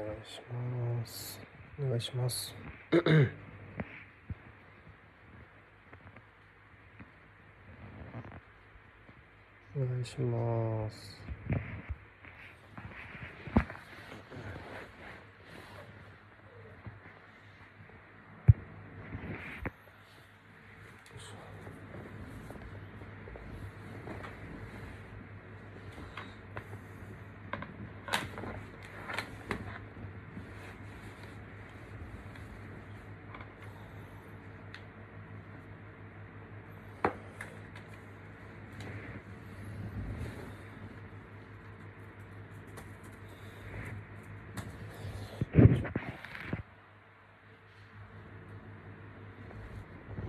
お願いします。お願いします。お願いします。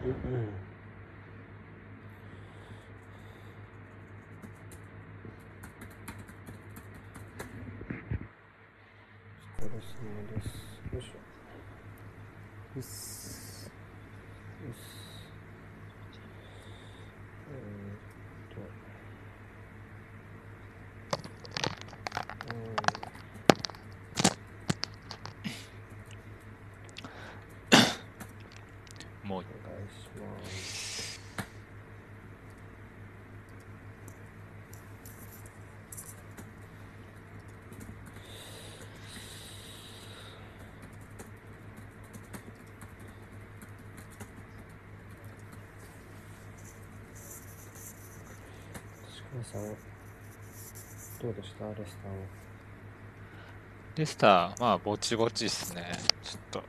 うんお疲れ様です。よいしょ。うっす。うっす。えーっと。もうお願いします。石川さん、どうでした？レスターは。レスター、まあ、ぼちぼちですね。ちょっと、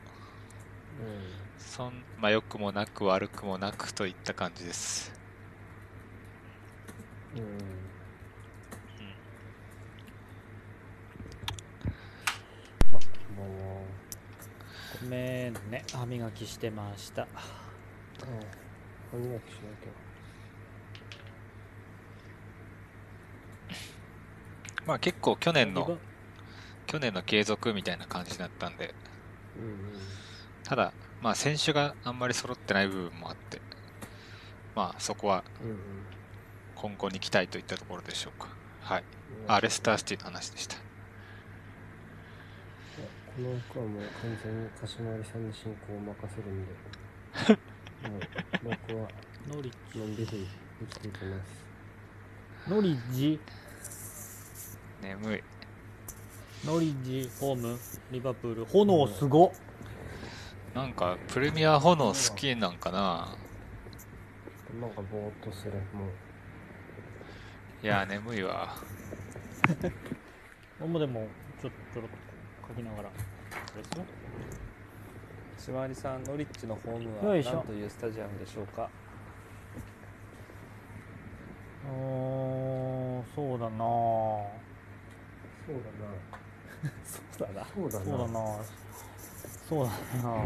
そん、まあ、良くもなく悪くもなくといった感じです。うん。うん。うん。あ、こんばんは。ごめんね歯磨きしてましたあ、歯磨きしなきゃ。まあ、結構去年の去年の継続みたいな感じだったんで、うんうん。ただ、まあ、選手があんまり揃ってない部分もあって、まあ、そこは。今後に期待といったところでしょうか。はい。うんあ、レスターシティの話でした。この枠はもう完全に鹿島りさんに進行を任せるんで、もう僕はノリのんびり生きていきます。ノリジ眠い。ノリジホームリバプール炎すごっ。なんか、プレミア炎好きなんかな？なんかぼーっとする、もう。いや、眠いわ。俺 もでもちょっとちょろっと書きながら。あれですよ。しまりさん、ノリッチのホームはよいしょ。何というスタジアムでしょうか？うーんそうだなそうそうだな。だな。そうだな。そうだなそうだな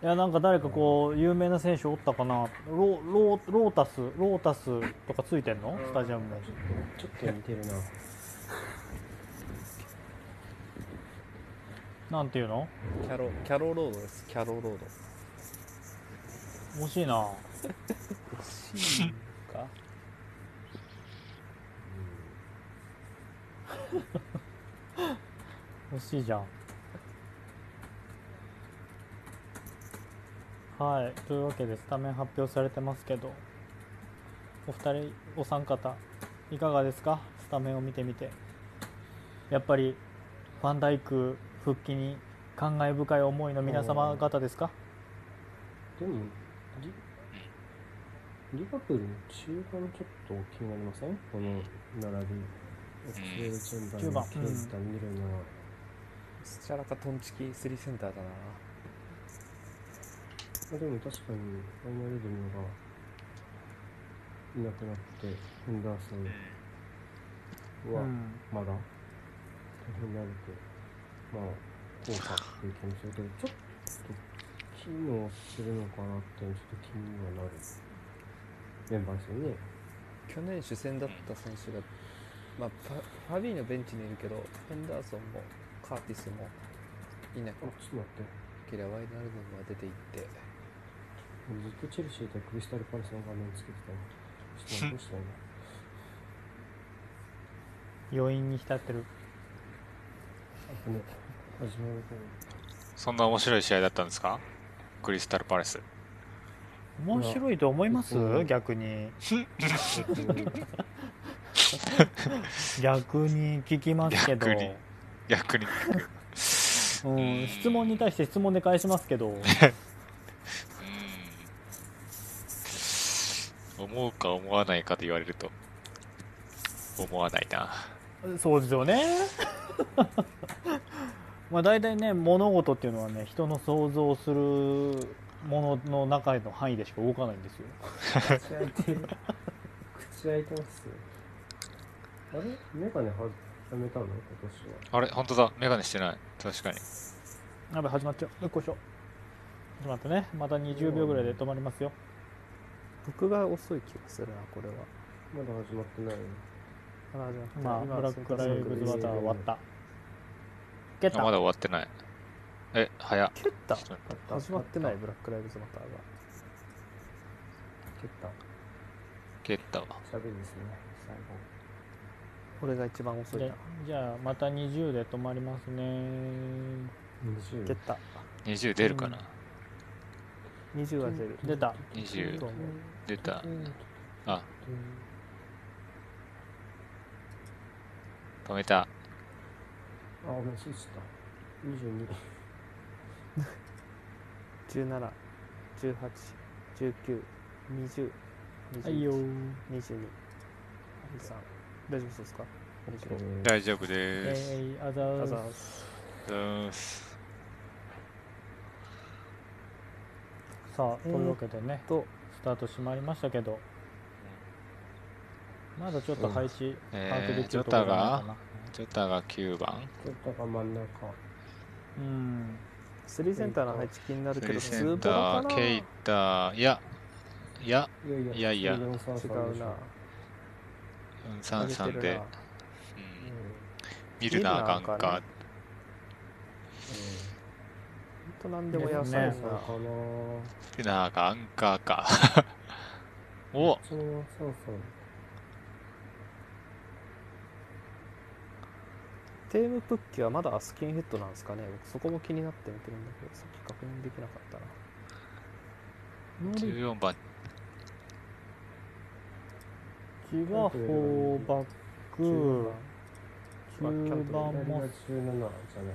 いやなんか誰かこう有名な選手おったかなロロロータスロータスとかついてんの？スタジアムでちょっと似てるな。なんていうの？キャロ、キャロロードです。キャロロード。惜しいな 惜しいか 惜しいじゃん。はいというわけでスタメン発表されてますけどお二人お三方いかがですか？スタメンを見てみて。やっぱりファンダイク復帰に感慨深い思いの皆様方ですか？でも、リリバプールの中盤ちょっと気になりません？この並び。オクセールチェンバー中盤ケンタ、ミルナー。スチャラカトンチキ3センターだな。あでも確かにアイナリズムがいなくなってヘンダーソンはうんまだ大変になるとまあ効果っていう気もするけどちょっと機能するのかなっていうのちょっと気にはなるメンバーですよね去年主戦だった選手が、まあ、ファファビーのベンチにいるけど、ヘンダーソンもカーティスもいなあちょっと待って。ワイナルドムが出ていって、ずっとチェルシーとクリスタルパレスの画面つけてたのちょっと待した 余韻に浸ってる。そんな面白い試合だったんですか？クリスタルパレス。面白いと思います？うん。逆に 逆に聞きますけど。逆に。逆に。うん、質問に対して質問で返しますけど。うん。思うか思わないかと言われると、思わないな。そうですよね。まあ大体ね物事っていうのはね人の想像するものの中の範囲でしか動かないんですよ。口開いてる。口開いてますあれ？メガネはやめたの？今年は。あれ？本当だ。メガネしてない。確かに。やばい始まっちゃう。よっこいしょ。始まったね。また20秒ぐらいで止まりますよ。僕が遅い気がするなこれは。まだ始まってない。よまだ始まってないまあ今ブラックライブズマター終わった。蹴っまだ終わってない。え、早っ。蹴っ始まってないブラックライブズマターが。蹴った。蹴った。わ。喋りですね俺が一番遅いじゃあまた20で止まりますね。20蹴った20出るかな、20は出る。出た。20どうも出た。あ、止めた。あ、ごめん、そうした。22。17、18、19、20、はいよ21、22、23。大丈夫そうですか？大丈夫でえーす。ー、あざーす。あざーうーす。さあというわけでね、と、スタートしまいりましたけど。まだちょっと配置えー把握できるところがないかな、ジョタが9番。ちょっとが真ん中。うん。3センターの配置気になるけど、スリーセンタツーケイタ、いや、いや、いやいや、いやいや。4 3 3違うでしょな。433で、うん、見るな、ガンカー。見るなほんと何でもやさいな。ですねそうかな。見るな、ガンカーか。おそうそうそう。テームプッキはまだスキンヘッドなんですかね僕そこも気になって見てるんだけど、さっき確認できなかったな。ノリッ14番。チはフォーバック10番中盤も左が17じゃな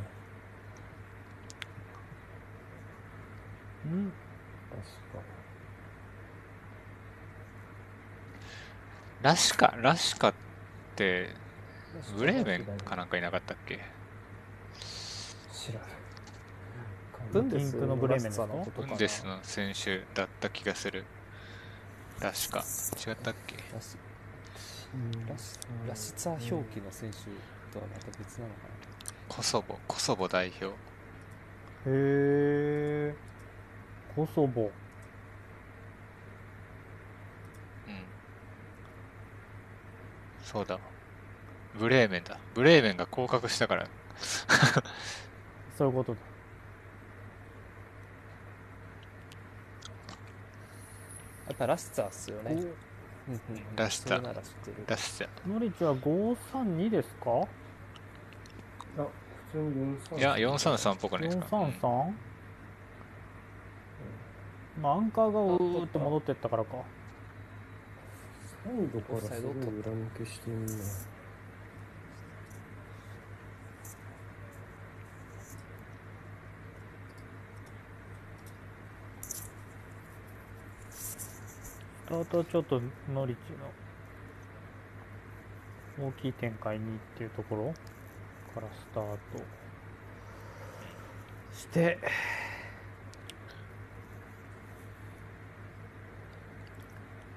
い？ん確か。ラシカ、ラシカって、ブレーメンかなんかいなかったっけ？知らない。ブンデスのブレーメンのことブンデスの選手だった気がする。ラシカ。違ったっけ？ラシうんラシツァ表記の選手とはまた別なのかコソボ、コソボ代表。へえコソボうん。そうだ。ブレーメンだ。ブレーメンが降格したから。そういうことだなやっぱラシツァっすよね。うんうんラシツァそれなら知ってる。ラシチャ。ノリッチは532ですか？あ、普通に4 3いや、433っぽくないですか？うん 433? まあアンカーがうーって戻ってったからかサイドからすごい裏抜けしてんな。スタートはちょっとノリッチの大きい展開にっていうところからスタートして。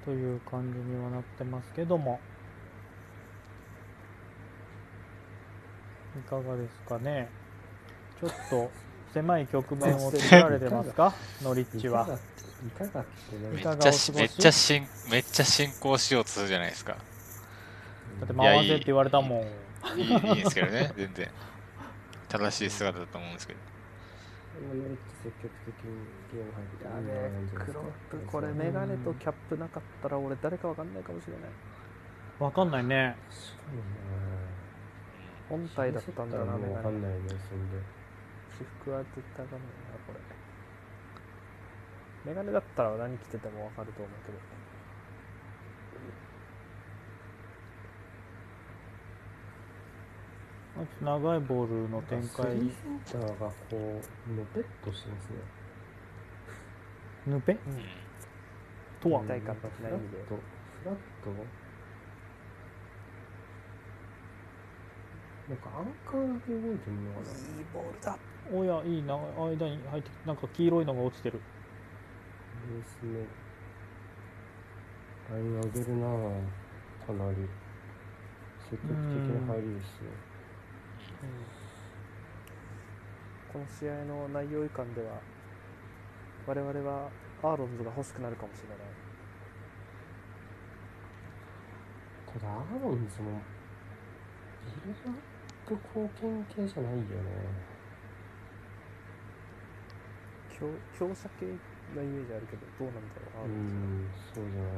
という感じにはなってますけども。いかがですかね。ちょっと狭い局面を作られてますか？ノリッチは。いかがってねめっいかがちゃめっちゃしん、めっちゃ進行しようとするじゃないですか。だって回せって言われたもん。いい、いいんですけどね、全然。正しい姿だと思うんですけど。積極的にゲーム入ってやべえ、クロップ、これメガネとキャップなかったら俺誰かわかんないかもしれない。わかんないね。本体だったんだな、メガネ。わかんないね、そんで。私服は絶対あかんなこれメガネだったら何着ててもわかると思うけど。長いボールの展開。スリーセンターがこうのぺっとしてますね。ヌペうん。とは？一体感的な意味で。フラット。フラット？なんかアンカーだけ動いてるのかな。いいボールだ。おやいいな。間に入ってきてなんか黄色いのが落ちてるですねライン上げるなぁかなり。積極的な入りですね。この試合の内容以下では我々はアーロンズが欲しくなるかもしれない。ただアーロンズもビルドアップ貢献系じゃないよね。強強者系なイメージあるけどどうなんだろうアーうんそうじゃない。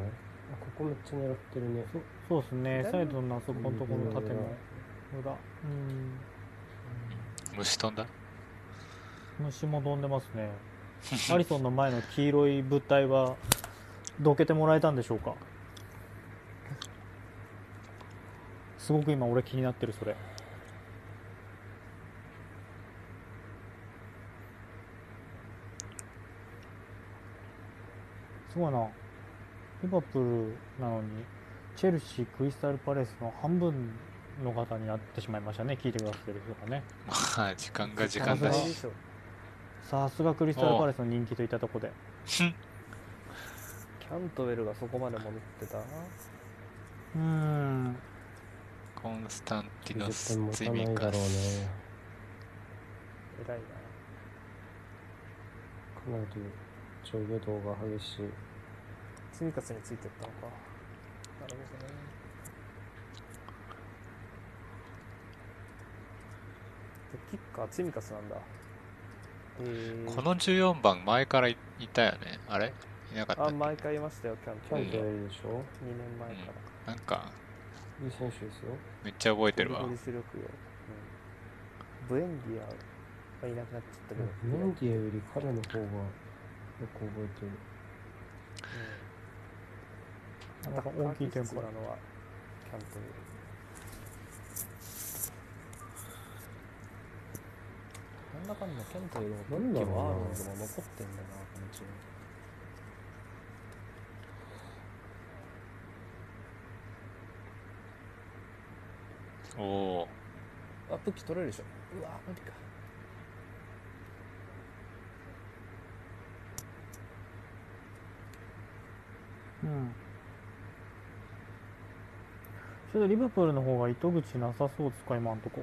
あここめっちゃ狙ってるね。そそうですね。左サイドのあそこのところの縦のうん。裏うん。虫飛んだ？虫も飛んでますね。アリソンの前の黄色い物体はどけてもらえたんでしょうか？すごく今俺気になってるそれごいな。リバプールなのにチェルシークリスタルパレスの半分の方になってしまいましたね。聞いてくださってる人がね。まあ時間が時間だし。さすがクリスタルパレスの人気といったところでキャントウェルがそこまで戻ってた？うーん。コンスタンティノ絶スツイミカだろうね偉いなかなり上下動が激しいツミカスについてったのか。なるほどね。でキッカーツミカスなんだ。えー、この14番前からいいたよね。あれ？いなかったあ毎回いましたよ。キャントウェルキャントウェルでしょ？2年前から、なんか。いい選手ですよ。めっちゃ覚えてるわ。うん、ブエンディアはいなくなっちゃったけど、メンディアより彼の方がよく覚えてる。うん、なんか大きいテンポなのはキャントウェルなんだかんだキャントウェルもなんだろうなもアーロンズも残ってんだなこのチーム。おおあ武器取れるでしょうわ無理かうんちょっとリバプールの方が糸口なさそうですか今んとこ。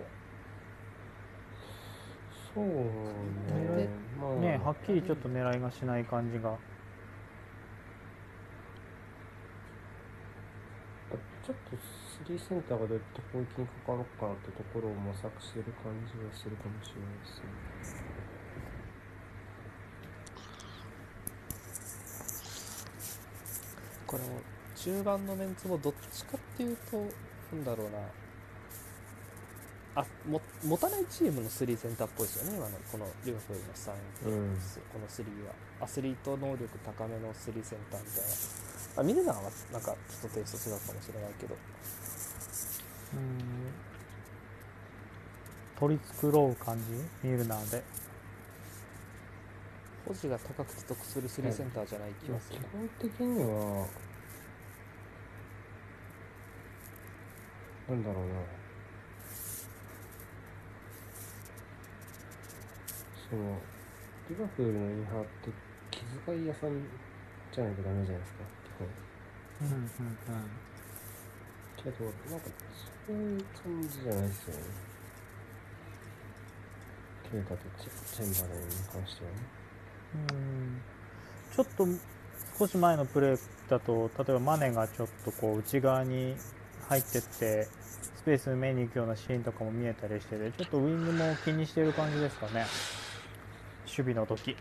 そうね。まあ。ねはっきりちょっと狙いがしない感じが。ちょっとスリーセンターがどうやって攻撃に関わろうかなってところを模索してる感じがするかもしれないですね。これも中盤のメンツもどっちかっていうとなんだろうな。あも持たないチームの3センターっぽいですよね今のこのリバプールの3、うん。この3は。アスリート能力高めの3センターみたいな。あミルナーはなんかちょっとテイスト違うかもしれないけど。うん。取り繕う感じ？ミルナーで。保持が高くて得する3センターじゃない気がする。基、本的にはなんだろうな。そのリバプールのインハーって気遣い屋さんじゃないとダメじゃないですか？基本うんう。んうんけどなんかそういう感じじゃないですよね。ケイタとチェチェンバレンに関してはね。うん。ちょっと少し前のプレーだと例えばマネがちょっとこう内側に入ってってスペース埋めに行くようなシーンとかも見えたりしててちょっとウイングも気にしてる感じですかね。守備の時。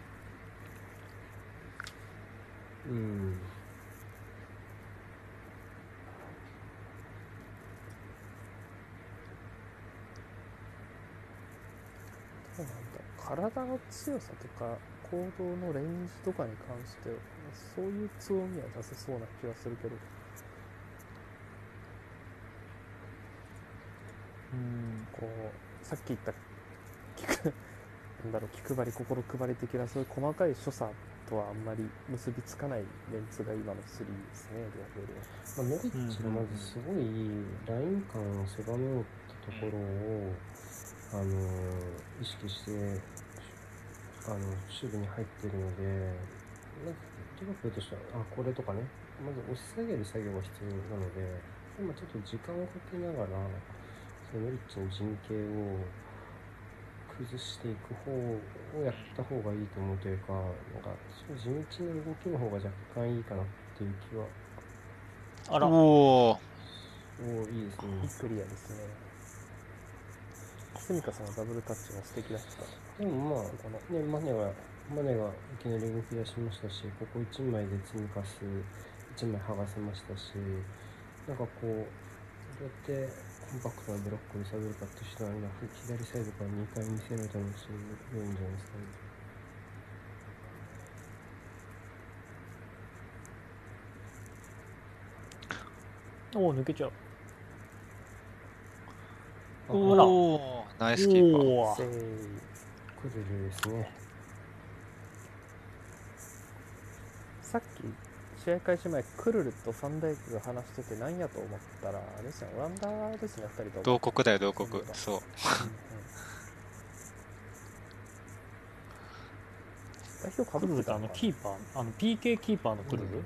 うん。そうなんだ体の強さとか行動のレンジとかに関してはそういう強みは出せそうな気はするけど。うんこうさっき言ったなんだろう気配り心配り的なそういう細かい所作とはあんまり結びつかないメンツが今の3ですね両方では。まあ、ノリッチがまずすごいライン感を狭めようってところを、あの意識してあの守備に入ってるのでまずリバプールとしてはあこれとかねまず押し下げる作業が必要なので今ちょっと時間をかけながらそのノリッチの陣形を崩していく方をやった方がいいと思うというかなんかそう地道な動きの方が若干いいかなっていう気はあらおおおーいいですねクリアですね。スミカさんのダブルタッチも素敵だった。でもまあこのね、マネが、マネがいきなり動き出しましたし、ここ1枚で積みかす、1枚剥がせましたし、なんかこう、どうやってコンパクトなブロックを揺さぶるかっていう人は、今、左サイドから2回見せられたのがすごいいいんじゃないですかね。おお抜けちゃうあおらおおナイスキーパーおーですね。さっき試合開始前クルルとファンダイクが話してて何やと思ったらあれですねオランダですね2人とも。同国だよ同国。そううん。う。ん代表かぶってたのかのキーパーあの PK キーパーのクルル、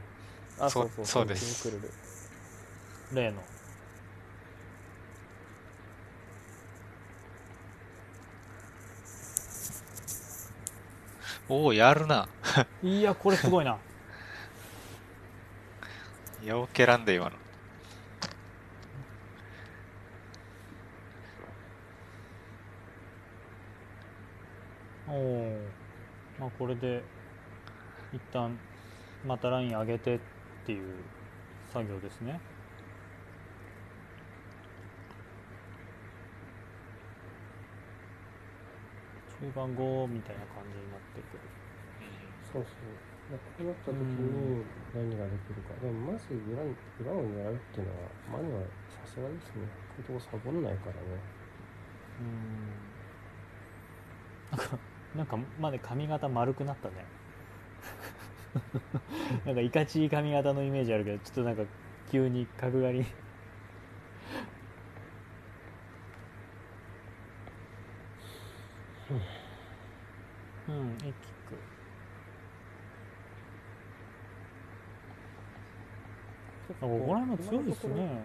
なあそそううそうそうです。クルル。例の。おおやるな。いやこれすごいなよけらんで今のおおまあこれで一旦またライン上げてっていう作業ですね中盤5みたいな感じになってくるそうそう。でこうなった時に何ができるか。でもまず裏に裏を狙うっていうのは、マネはさすがですね。こういうとこサボんないからね。うんなんかなんかまで髪型丸くなったね なんかいかちい髪型のイメージあるけどちょっとなんか急に角刈りうんいいキックあここら辺も強いですね。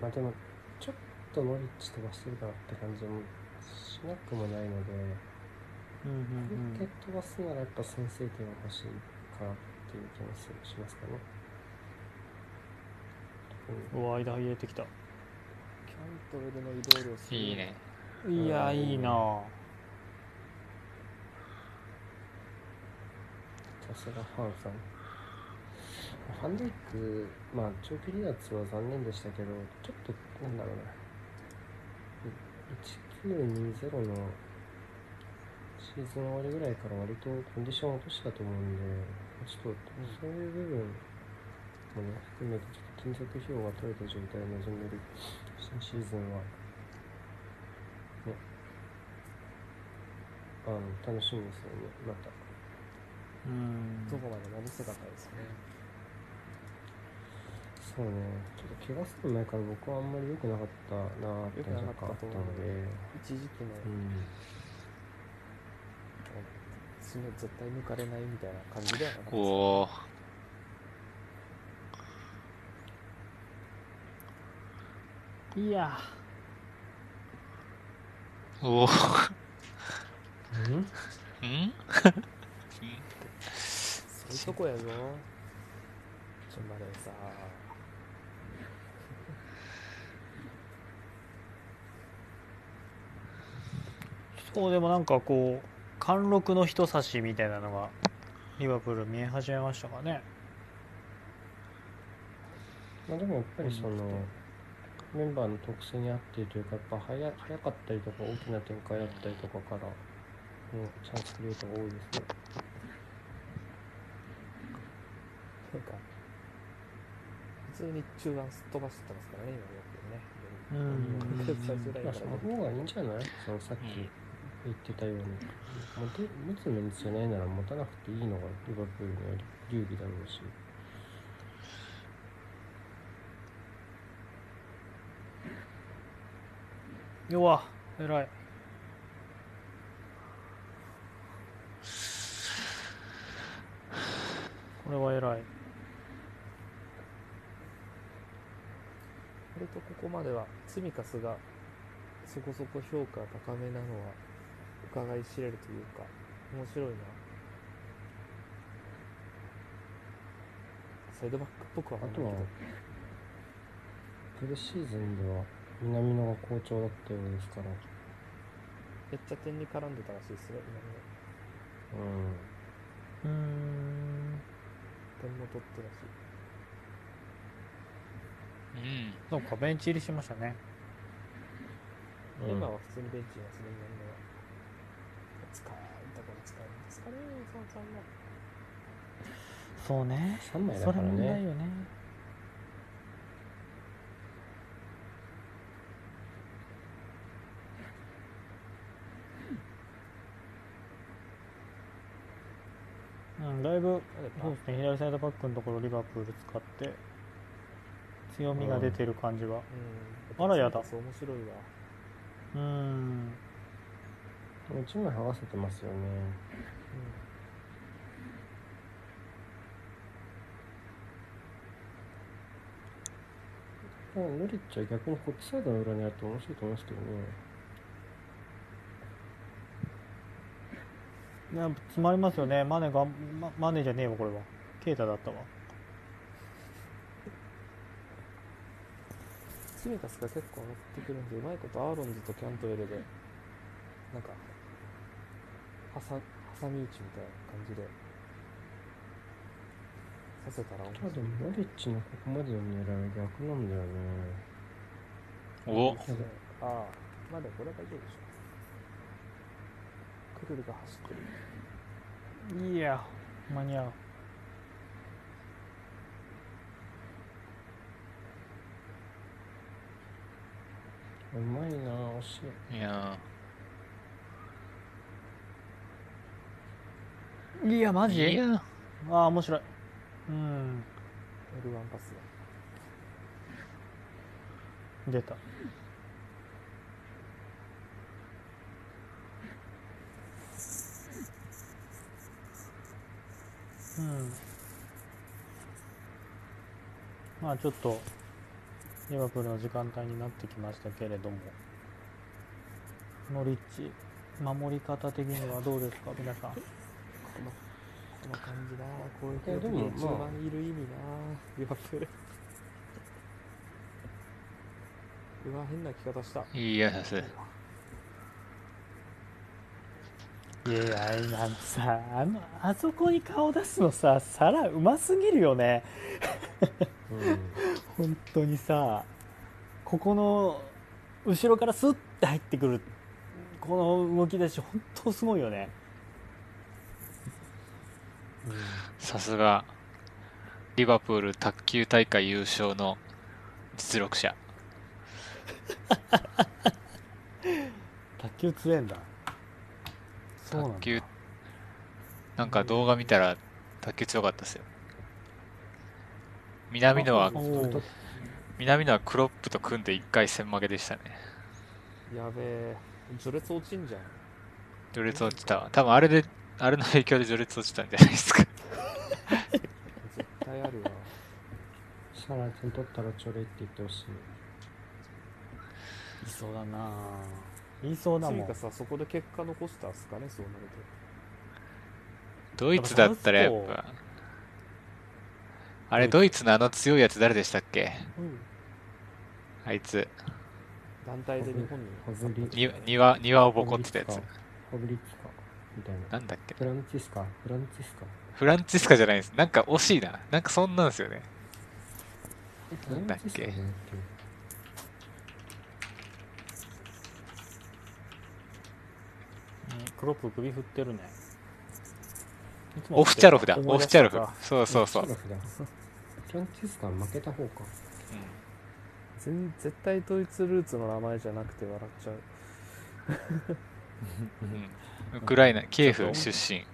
まあでも、ちょっとノリッチ飛ばしてるかなって感じもしなくもないので、うんうんこれで飛ばすならやっぱ先制点が欲しいかなっていう気がすしますかね。うんうわ間入れてきた。キャントレルの移動量すごいいね。いやいいなぁさすがファンさん。ファンダイク、まあ、長距離脱は残念でしたけど、ちょっと、なんだろうな、1920のシーズン終わりぐらいから割とコンディション落としたと思うんで、ちょっとそういう部分もね、含めて、ちょっと金属費用が取れた状態で臨める新シーズンは、ね、あの楽しみですよね、また。うん。どこまでも見せたかですね。そうね、ちょっと怪我する前から僕はあんまり良くなかったなーって良くな若干あったかったと思う。ので、一時期のうん、爪絶対抜かれないみたいな感じではなかったですね。おおいや。おおうん？いうとこやぞ。ちょまでさそうでもなんかこう貫禄の人差しみたいなのがリバプール見え始めましたかね。まあ、でもやっぱりその、メンバーの特性に合っているというかやっぱ早早かったりとか大きな展開だったりとかからのチャンスクリエイトが多いですね。なんか普通に中盤すっ飛ばしてますからね今のうんやつね。最初ラインまあ、からその方がいいんじゃない？そのさっき言ってたように、持て持つメンツじゃないなら持たなくていいのがリバプールの流儀だろうし。弱偉い。これは偉い割とここまではツミカスがそこそこ評価高めなのは伺い知れるというか面白いな。サイドバックっぽくはあとはプレシーズンでは南野が好調だったようですから、めっちゃ点に絡んでたらしいですねうん、うーん。今の点も取ってたし。うんそうかベンチ入りしましたね。うん。今は普通にベンチにいますね今のは使えたから使えるんですかねそのさんのそうね。3枚だそれからね。問題よね。うん、だいぶそうですね左サイドバックのところリバプール使って強みが出てる感じはうん。あらやだ。そう面白いわ。うーん1枚剥がせてますよね。うん。ノリッチは逆にこっちサイドの裏にあると面白いと思いますけどね。詰まりますよね。マネが、ま、マネじゃねえわこれは。ケイタだったわツミカスが結構上がってくるんでうまいことアーロンズとキャントウェルでなんか挟挟み撃ちみたいな感じでさせたら面た白い。だノリッチのここまでの狙いは逆なんだよね。お。ああまあでもこれは大丈夫でしょクルルが走ってる。いや間に合ううまいな惜しい。いやいやマジ？ーいやああ面白い。うん。L1 パス出た。うん。まあちょっとリバプールの時間帯になってきましたけれどもノリッチ守り方的にはどうですか皆さん。このこの感じな。こういういやでも時にまあ。中盤にいる意味な。リバプール。うわ変な着方した。いやさすいやいやなんさあのあそこに顔出すのさサラうますぎるよね。うん。本当にさここの後ろからスッて入ってくるこの動き出し本当すごいよね、さすがリバプール卓球大会優勝の実力者。卓球強えんだ。そうなんだ。卓球なんか動画見たら卓球強かったですよ南野は南野はクロップと組んで1回戦負けでしたね。やべえ。序列落ちんじゃん。序列落ちたわ。多分あれであれの影響で序列落ちたんじゃないですか。絶対あるわ。サラちゃん取ったらちょれって言ってほしい。いそうだな。言いそうだもん。ツミカスはそこで結果残したっすかねそうなるドイツだったらやっぱあれ、ドイツのあの強いやつ誰でしたっけ、うん、あいつ。団体で日本にホブリ庭庭をボコってたやつ。ホブリッチか。みたいな。なんだっけ？フランチスカフランチスカフランチスカじゃないです。なんか惜しいな。なんかそんなんですよね。なんだっけ？クロップ首振ってるね。オフチャロフだ。オフチャロフそうそうそう、シャンチスカ負けた方か。全絶対ドイツルーツの名前じゃなくて笑っちゃう。うん。ウクライナキエフ出身。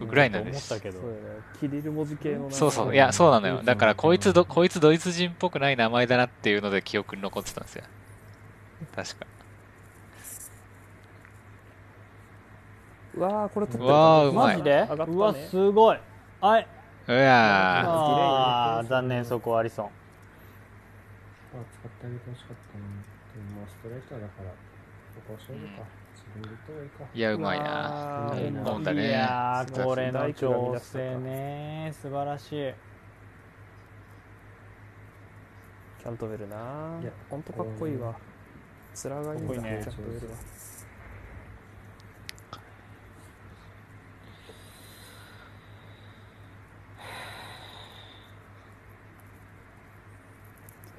ウクライナです。思ったけど。そうだよね。キリル文字系の名前。そうそう。いやそうなのよ。だからこいつどこいつドイツ人っぽくない名前だなっていうので記憶に残ってたんですよ。確かうわーこれ取ってうわーうまい。マジで？上がったね。うわすごい。はい。うやあー残念そこアリソン。あ使ってあげてほしかったなでもまあストレートだからそこを勝負か、自分で言った方がいいか。ーいやうまいな。わー。うまいんだね。いやーこれの調整ね。素晴らしい。キャントベルな。いやほんとかっこいいわ。面がいいんだかっこい。いねキャントベルは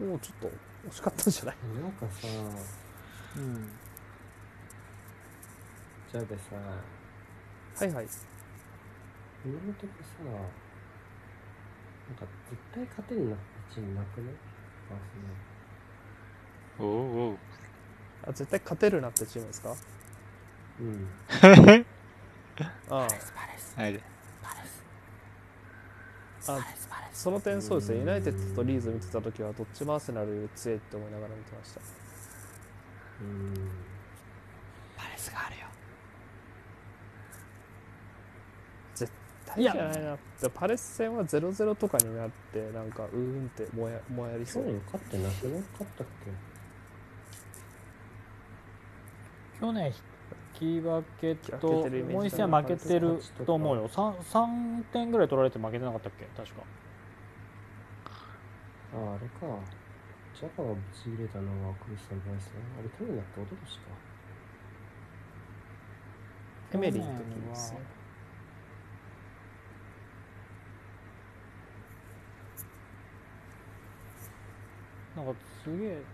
もうちょっと惜しかったんじゃない？なんかさうん。じゃあでさはいはい。今のとこさなんか絶対勝てるなチームなくねアーセナル。おうおう。あ絶対勝てるなってチームですか？うん。ああ。はい。あその点そうですね。ユナイテッドとリーズ見てた時はどっちもアーセナル強いって思いながら見てました。うん。パレスがあるよ。大じゃないな。でパレス戦は0-0とかになってなんかうーんってもやもやりそう。去年勝ってなくね勝ったっけ？去年引き分けともう一戦は負けてると思うよ。3, 3点ぐらい取られて負けてなかったっけ？確かあああれか。ジャカがぶち入れたのはクリスタン・バイスねあれ去年だって一昨年か。エメリーの時ですねなんかすげえ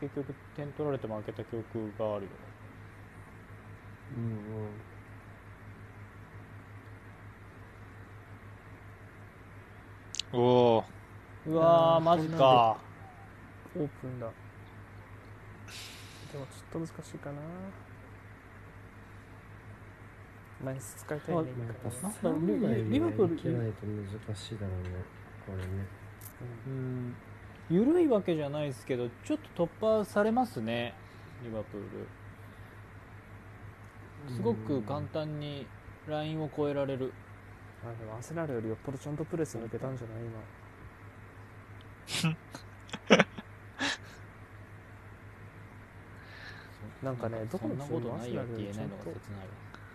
結局点取られて負けた記憶があるようんうん。おおうわーマジか。オープンだ。でもちょっと難しいかな。マイナス使いたいね。あまあやっぱなんか3枚リリバプールいけないと難しいだろうねこれね。うん。緩いわけじゃないですけどちょっと突破されますねリバプール。すごく簡単にラインを越えられる。あでもアーセナルよりよっぽどちゃんとプレス抜けたんじゃない？今 なんかねどこそんなことのチームもアーないよってセナルちゃんと言えないのが切ないわ。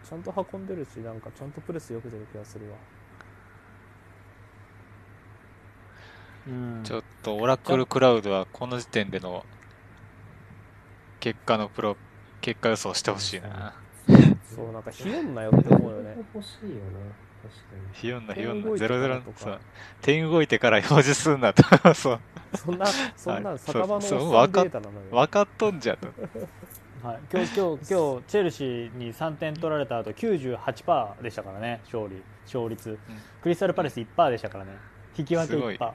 ちゃんと運んでるしなんかちゃんとプレスよく出る気がするわ。うん。ちょっとオラクルクラウドはこの時点での結果のプロ結果予想してほしいな。そうなんかひよんなよって思うよね。欲しいよねひよんなひよんな点動いてから00とか。そう点動いてから表示すんなと。そう。そんなそんなはい。酒場のデータなのよ。分かっとんじゃと。はい、今日今日今日チェルシーに3点取られた後98%でしたからね勝利。勝率、クリスタルパレス1%でしたからね。引き分けすごい。1%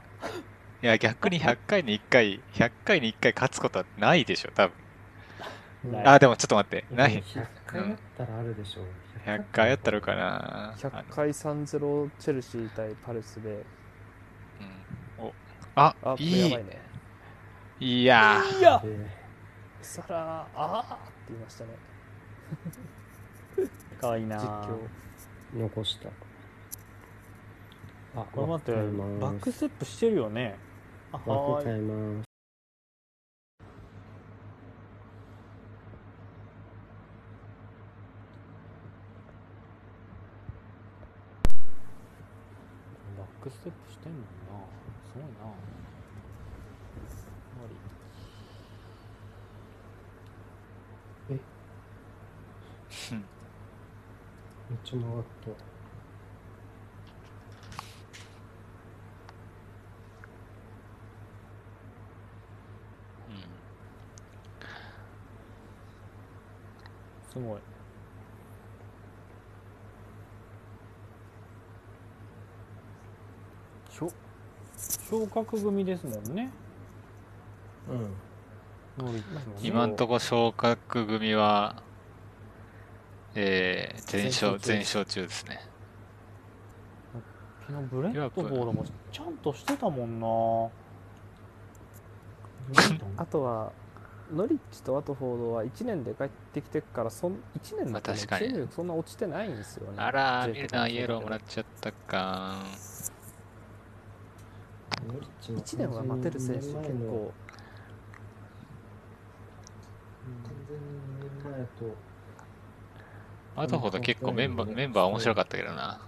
いや逆に100回に1回100回に1回勝つことはないでしょ多分。あでもちょっと待って。ない。100回やったらあるでしょう100回やったらかな。あ100の回3-0チェルシー対パレスで。うん。お。ああいい。やばいね。いや。いや。でサラあーって言いましたね。かわいいな実況残した。あこれ待ってバックステップしてるよね。あは枠変ーいえますバックステップしてんもんな。すごいな。終わり。めっちゃ曲がった。すごい昇昇格組ですもんね。うん。今んとこ昇格組は、えー、全勝、全全勝中ですね。昨日ブレントフォードもちゃんとしてたもんな。あとはノリッチとワトフォードは1年で帰ってきてからそん1年まだとねあ確かに。チーム力そんな落ちてないんですよね。あらミルナーイエローもらっちゃったか1年は待てる選手結構完全に2年前とあとほど結構メンバー、メンバー面白かったけどな。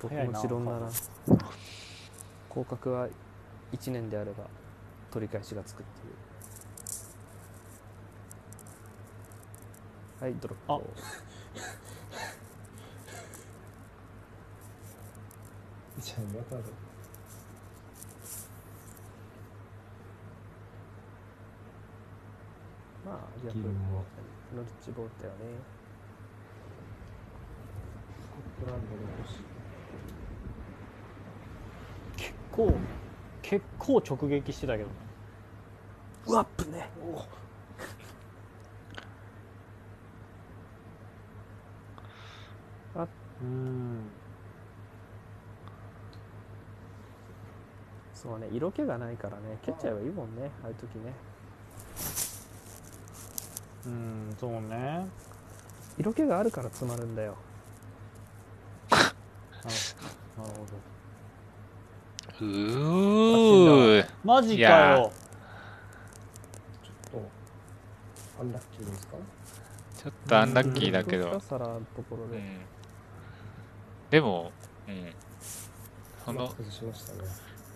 僕も持論な。ら降格は1年であれば取り返しがつくっていうはいドロップあ。じゃあわかるまあ逆ギルにもノリッチボールだよね。スコットランドで欲しい結構結構直撃してたけど。ねうわっぶねうん。そうね色気がないからね蹴っちゃえばいいもんねああいう時ね。うんそうね。色気があるから詰まるんだよ。なるなるほうー。どマジかいや。よちょっとアンラッキーですか？ちょっとアンラッキーだけど。どうし。たサラのところで、うん。でも、うん。その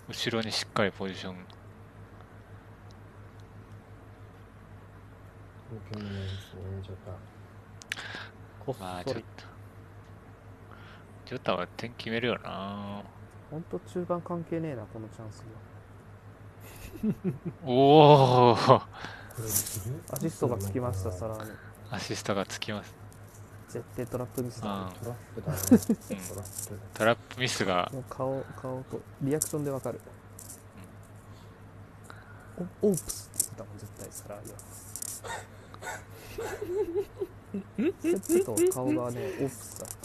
後ろにしっかりポジション。まあ、ちょっと。ジョタは点決めるよなほんと中盤関係ねえなこのチャンスは おーこれアシストがつきましたサラにアシストがつきます。絶対トラップミスだあトラップだね。トラップトラップミスが、もう顔顔とリアクションでわかる、おオープスって言ってたもん絶対サラには手と顔がねオープスだった。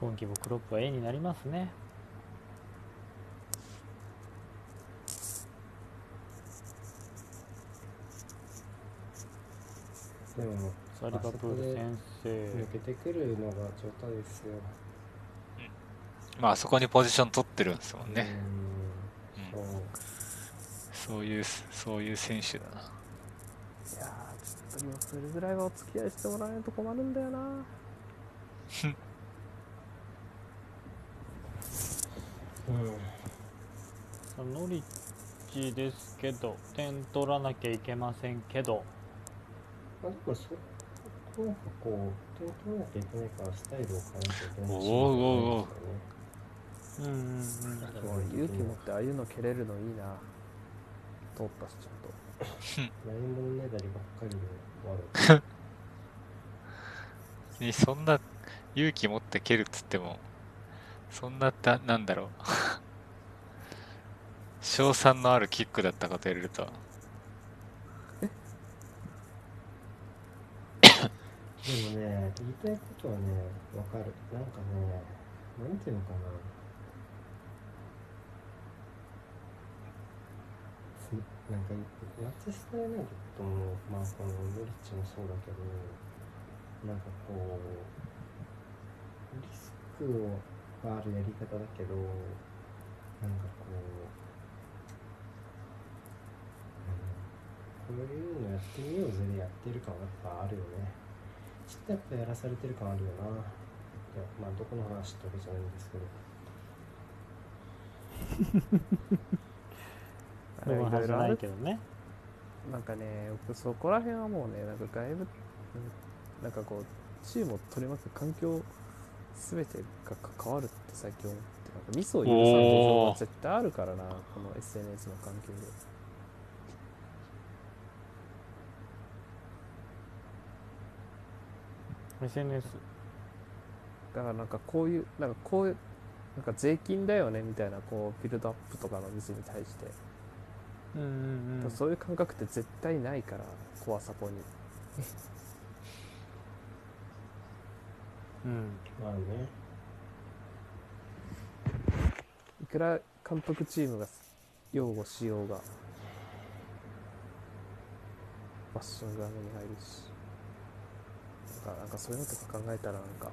今季もクロップは A になりますねでもさあリバプール先生。抜けてくるのがジョタですよ。まああそこにポジション取ってるんですもんね。うん。そうそういう、そういう選手だな。いやーちょっとリバプールぐらいはお付き合いしてもらわないと困るんだよな。うん。ノリッチですけど点取らなきゃいけませんけどまあ、でもそこなんかこう点取らなきゃいけないからスタイルを変えなきゃいけないおーおーおー。うんうんうん。勇気持ってああいうの蹴れるのいいな。通ったしちゃんと。ないものねだりばっかりで終わる。にそんな勇気持って蹴るっつっても、そんなだ、なんだろう。賞賛のあるキックだったかと言われると、ででもね言いたいことはねわかる。なんかねなんていうのかな。つなんかマンチェスター・ユナイテッドもまあこのノリッチもそうだけどなんかこうリスクがあるやり方だけどなんかこううんこういうのやってみようぜでやってる感はやっぱあるよね。ちょっとやっぱやらされてる感あるよな。いやまあどこの話ってわけじゃないんですけど。どうも話じゃないけどね。なんかね僕そこら辺はもうねなんか外部うんなんかこうチームを取り巻く環境全てが関わるって最近思ってなんかミスを許さん事情は絶対あるからなこの SNS の環境で SNS だからなんかこういうなんかこういうなんか税金だよねみたいなこうビルドアップとかの店に対して、うんうんうん。そういう感覚って絶対ないからコアサポに。うん。まあね。いくら監督チームが擁護しようがバッシングが目に入るしかなんかそういうのとか考えたらなんか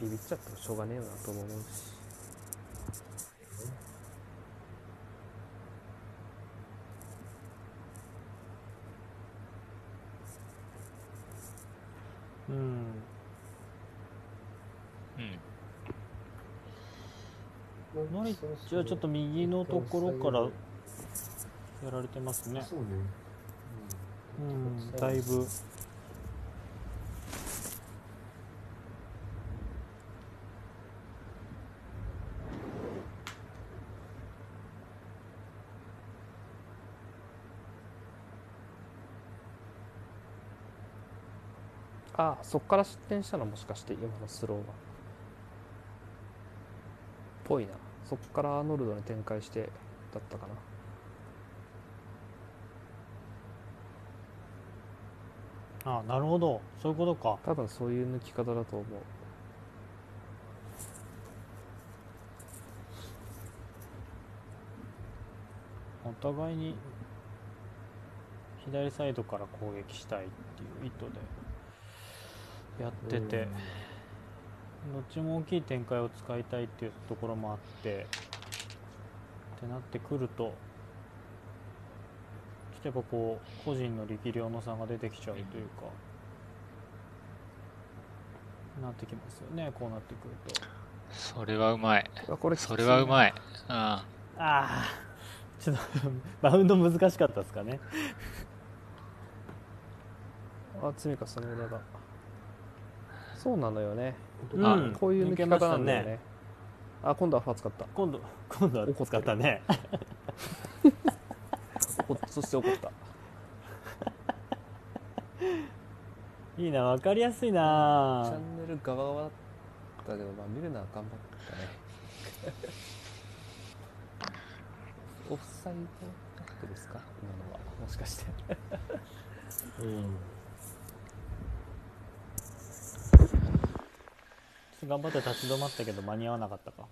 ビビっちゃってもしょうがねえよなとも思うし。うん。うんマリッチはちょっと右のところからやられてますね。そうね。うんだいぶああそっから失点したのもしかして今のスローは。ぽいな。そっからアーノルドに展開してだったかな。あなるほど。そういうことか。多分そういう抜き方だと思う。お互いに左サイドから攻撃したいっていう意図でやってて、どっちも大きい展開を使いたいっていうところもあって。ってなってくるとちょっとやっぱこう個人の力量の差が出てきちゃうというか、なってきますよね。こうなってくると。それはうまい。あこれそれはうまい。いあああちょっとバウンド難しかったですかね。あつみかその裏がそうなのよね。うん。あこういう抜け方なんだよね。ね。あ今度はファー使った。今度今度は使ったね。お そして怒った。いいな分かりやすいチなャンネル側側だったけどまあ見るのは頑張ったね。オフサイドですか？今のは。もしかして。うん頑張って立ち止まったけど間に合わなかったか。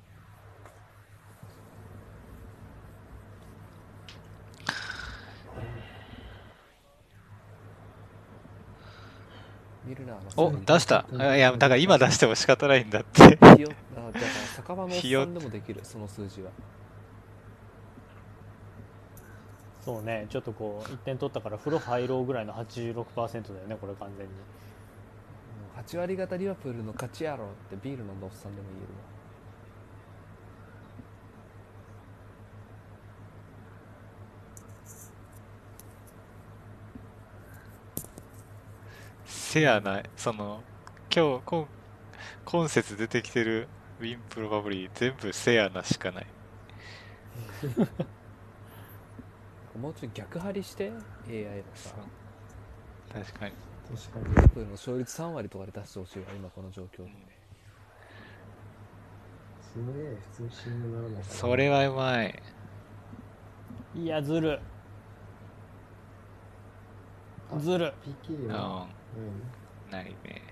見るなお出した。あいやだから今出しても仕方ないんだって。ひよあだから酒場のおっさんでもできるその数字は。そうねちょっとこう1点取ったから風呂入ろうぐらいの86%だよねこれ完全に8割方リバプールの勝ちやろってビール飲んだおっさんでも言えるわ。せやなその今日今今節出てきてるウィンプロバブリー全部せやなしかない。もうちょい逆張りして AI のさ確かに確かにリバプールの勝率3割とかで出してほしい。わ今この状況でその AI 普通に信用ならない。それはうまい。い。やずるずる PK うんない。ね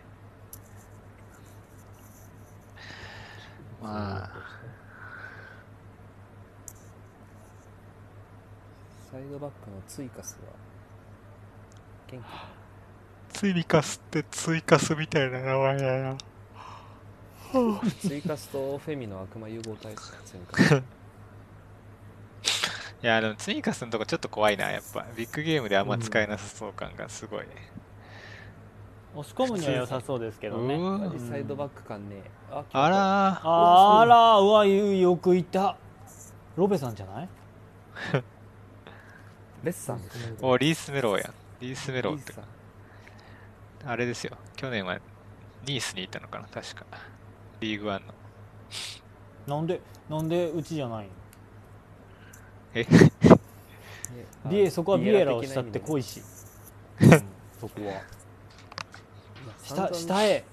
まあサイドバックのツイカスは元ツイカスってツイカスみたいな名前だな。気ツイカスとフェミの悪魔融合体質ツイカスいやでもツイカスのとこちょっと怖いな。やっぱビッグゲームであんま使えなさそう感がすごい、押し込むには良さそうですけどね。サイドバック感ねああらー。あらうわよくいた。ロベさんじゃない？レッサンおリースメローやリースメローってあれですよ。去年はニースにいたのかな。確か。リーグワンの。なんでなんでうちじゃないの？え？ビエそこはビエラをしたって濃い。し、うん。そこは。下下へ。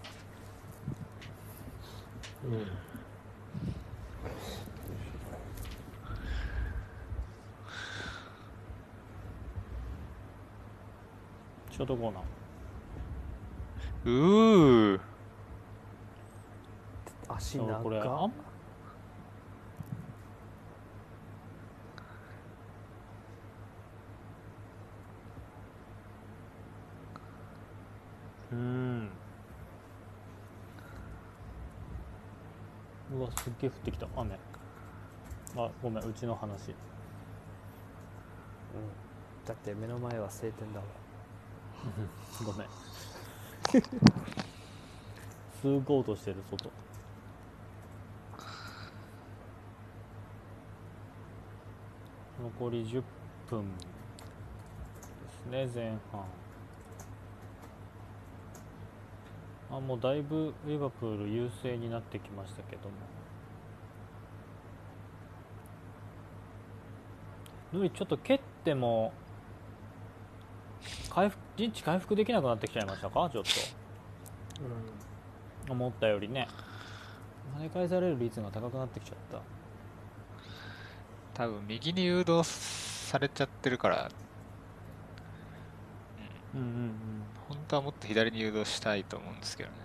うん。ショートコーナーうー。足そうこれ。あうん。うわすっげえ降ってきた。雨。あごめんうちの話。うん。だって目の前は晴天だわ。ごめん すごうとしてる外。残り10分ですね前半。あもうだいぶリバプール優勢になってきましたけども。ヌリちょっと蹴っても回復陣地回復できなくなってきちゃいましたか？ちょっと。思ったよりね。跳ね返される率が高くなってきちゃった。多分右に誘導されちゃってるから。うんうん。本当はもっと左に誘導したいと思うんですけどね。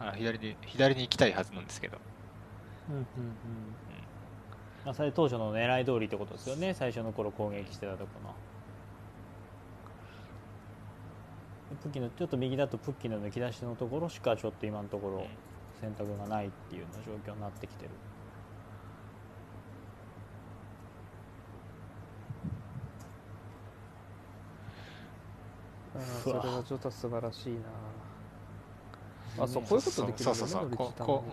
あ左に左に行きたいはずなんですけど。うんうんうん。うん。まあそれ当初の狙い通りってことですよね。最初の頃攻撃してたとこのプッキーのちょっと右だとプッキーの抜き出しのところしかちょっと今のところ選択がないっていうような状況になってきてる。あそれはちょっと素晴らしいな。あそうこういうことできるんだね。そうそうそうこ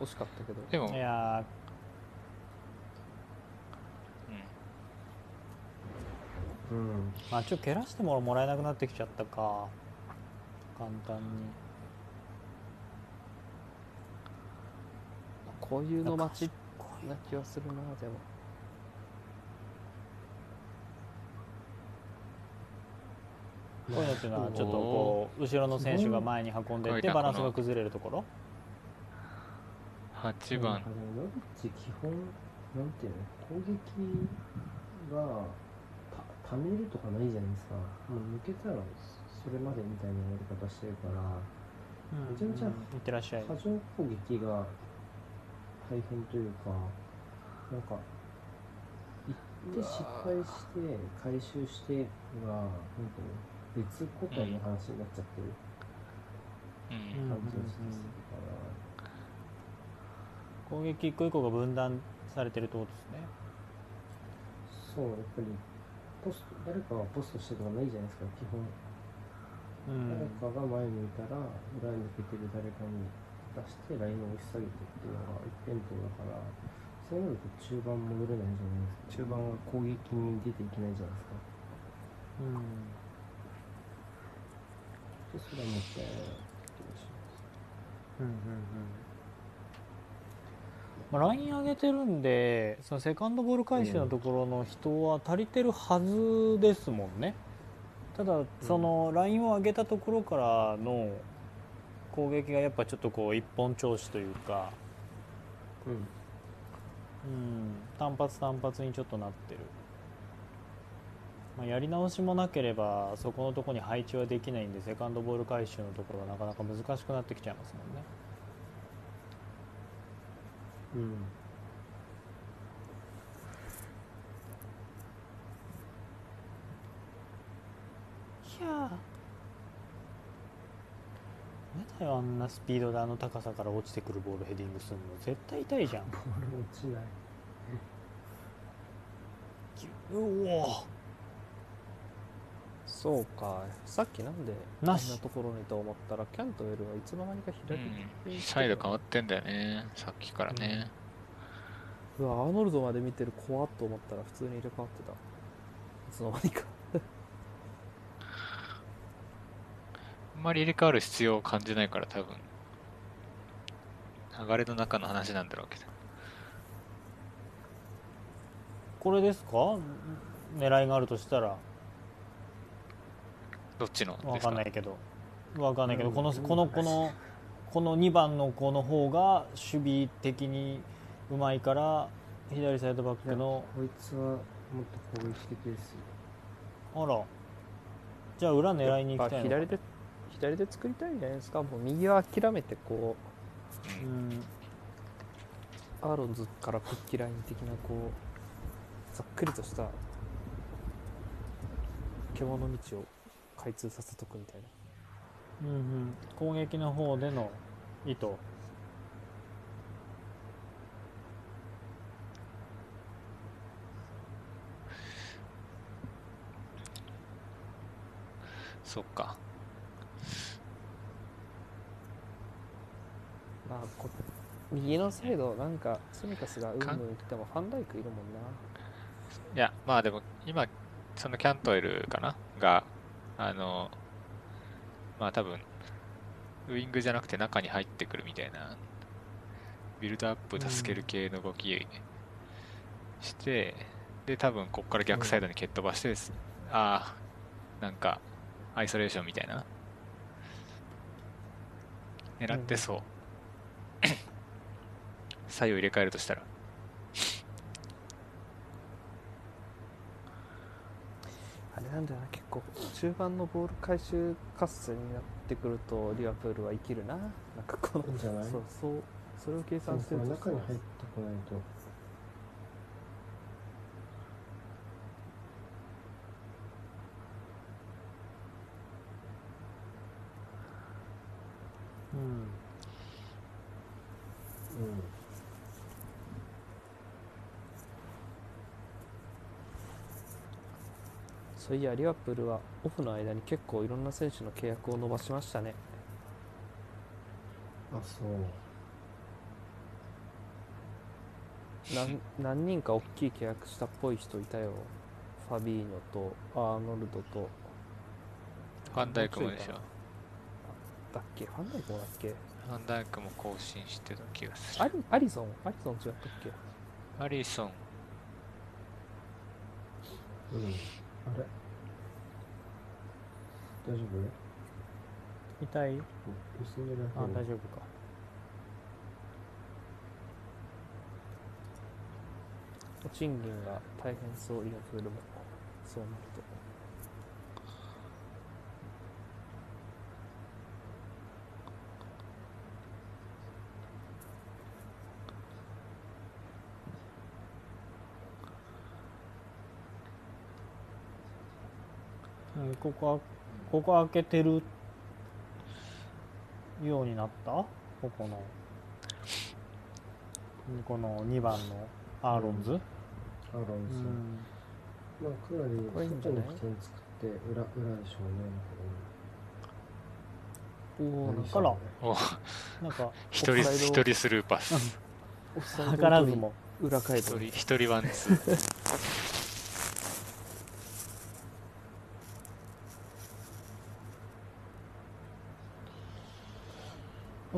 うん、惜しかったけど。でも、いやうん。まあちょっと蹴らしてももらえなくなってきちゃったか。簡単に。こういうの街な気はするなでも。こういうのっていうのはちょっとこう後ろの選手が前に運んでいってバランスが崩れるところ？8番。なんかねノビッチ基本なんていうの？攻撃がた溜めるとかないじゃないですか。もう抜けたらそれまでみたいなやり方してるから。めちゃめちゃいってらっしゃい。波状攻撃が大変というかなんか行って失敗して回収してがなんていうの別個体の話になっちゃってる。うん。感じがしてるから、攻撃一個一個が分断されてるってことですね。そうやっぱりポスト誰かがポストしてとかないじゃないですか基本、うん。誰かが前向いたら裏に抜けてる誰かに出してラインを押し下げてっていうのが一辺倒だからそうなると中盤戻れないじゃないですか。中盤は攻撃に出ていけないじゃないですか。うん。でそれはもったいない気がしうんうんうんまあ、ライン上げてるんでそのセカンドボール回収のところの人は足りてるはずですもんね。ただそのラインを上げたところからの攻撃がやっぱちょっとこう一本調子というか、うん。うん、単発単発にちょっとなってる、まあ、やり直しもなければそこのところに配置はできないんでセカンドボール回収のところはなかなか難しくなってきちゃいますもんねうん。いやだよあんなスピードであの高さから落ちてくるボールヘディングするの。絶対痛いじゃん。ボール落ちない。うおそうか。さっきなんでななしところにと思ったらキャントウェルはいつの間にか左うん、サイド変わってんだよね。さっきからね、うわアーノルドまで見てる怖っと思ったら普通に入れ替わってた。いつの間にか。あんまり入れ替わる必要を感じないから多分。流れの中の話なんだろうけど。これですか？狙いがあるとしたらどっちの？わかかんないけど。わかんないけど、うん。このこのこのこの2番の子の方が守備的にうまいから左サイドバックのこいつはもっと攻撃的ですよ。あら。じゃあ裏狙いに行きたい左で左で作りたいんじゃないですか？もう右は諦めてこううん。アーロンズからプッキライン的なこうざっくりとした獣道を開通させとくみたいな。うんうん。攻撃の方での意図。そっか。まあこ右のサイドなんかスミカスがうんぬん言ってもファンダイクいるもんな。いやまあでも今そのキャントエルかな。があのまあ多分ウイングじゃなくて中に入ってくるみたいなビルドアップ助ける系の動きして、で多分ここから逆サイドに蹴っ飛ばして、ああなんかアイソレーションみたいな狙ってそう、左右入れ替えるとしたらあれなんだよな結構中盤のボール回収合戦になってくるとリバプールは生きるな。なんかこのいいんじゃない？そうそうそれを計算してると中に入ってこないとうんうんそういやリバプールはオフの間に結構いろんな選手の契約を伸ばしましたね。あそう。何何人か大きい契約したっぽい人いたよ。ファビーニョとアーノルドと。ファンダイクもでしょ。だっけファンダイクもだっけ？ファンダイクも更新してた気がする。アリアリソンアリソン違ったっけ？アリソン。うん。あれ？大丈夫？痛い？あ大丈夫か。賃金が大変そうリバプールもそうなると。うんここはここ開けてるようになった？ここの。この2番のアーロンズ、アーロンうさん、んまあかなり作って裏裏でしょうねおお何あらおなんか一人一人スルーパス。図らずも。裏回路一人一人ワンツー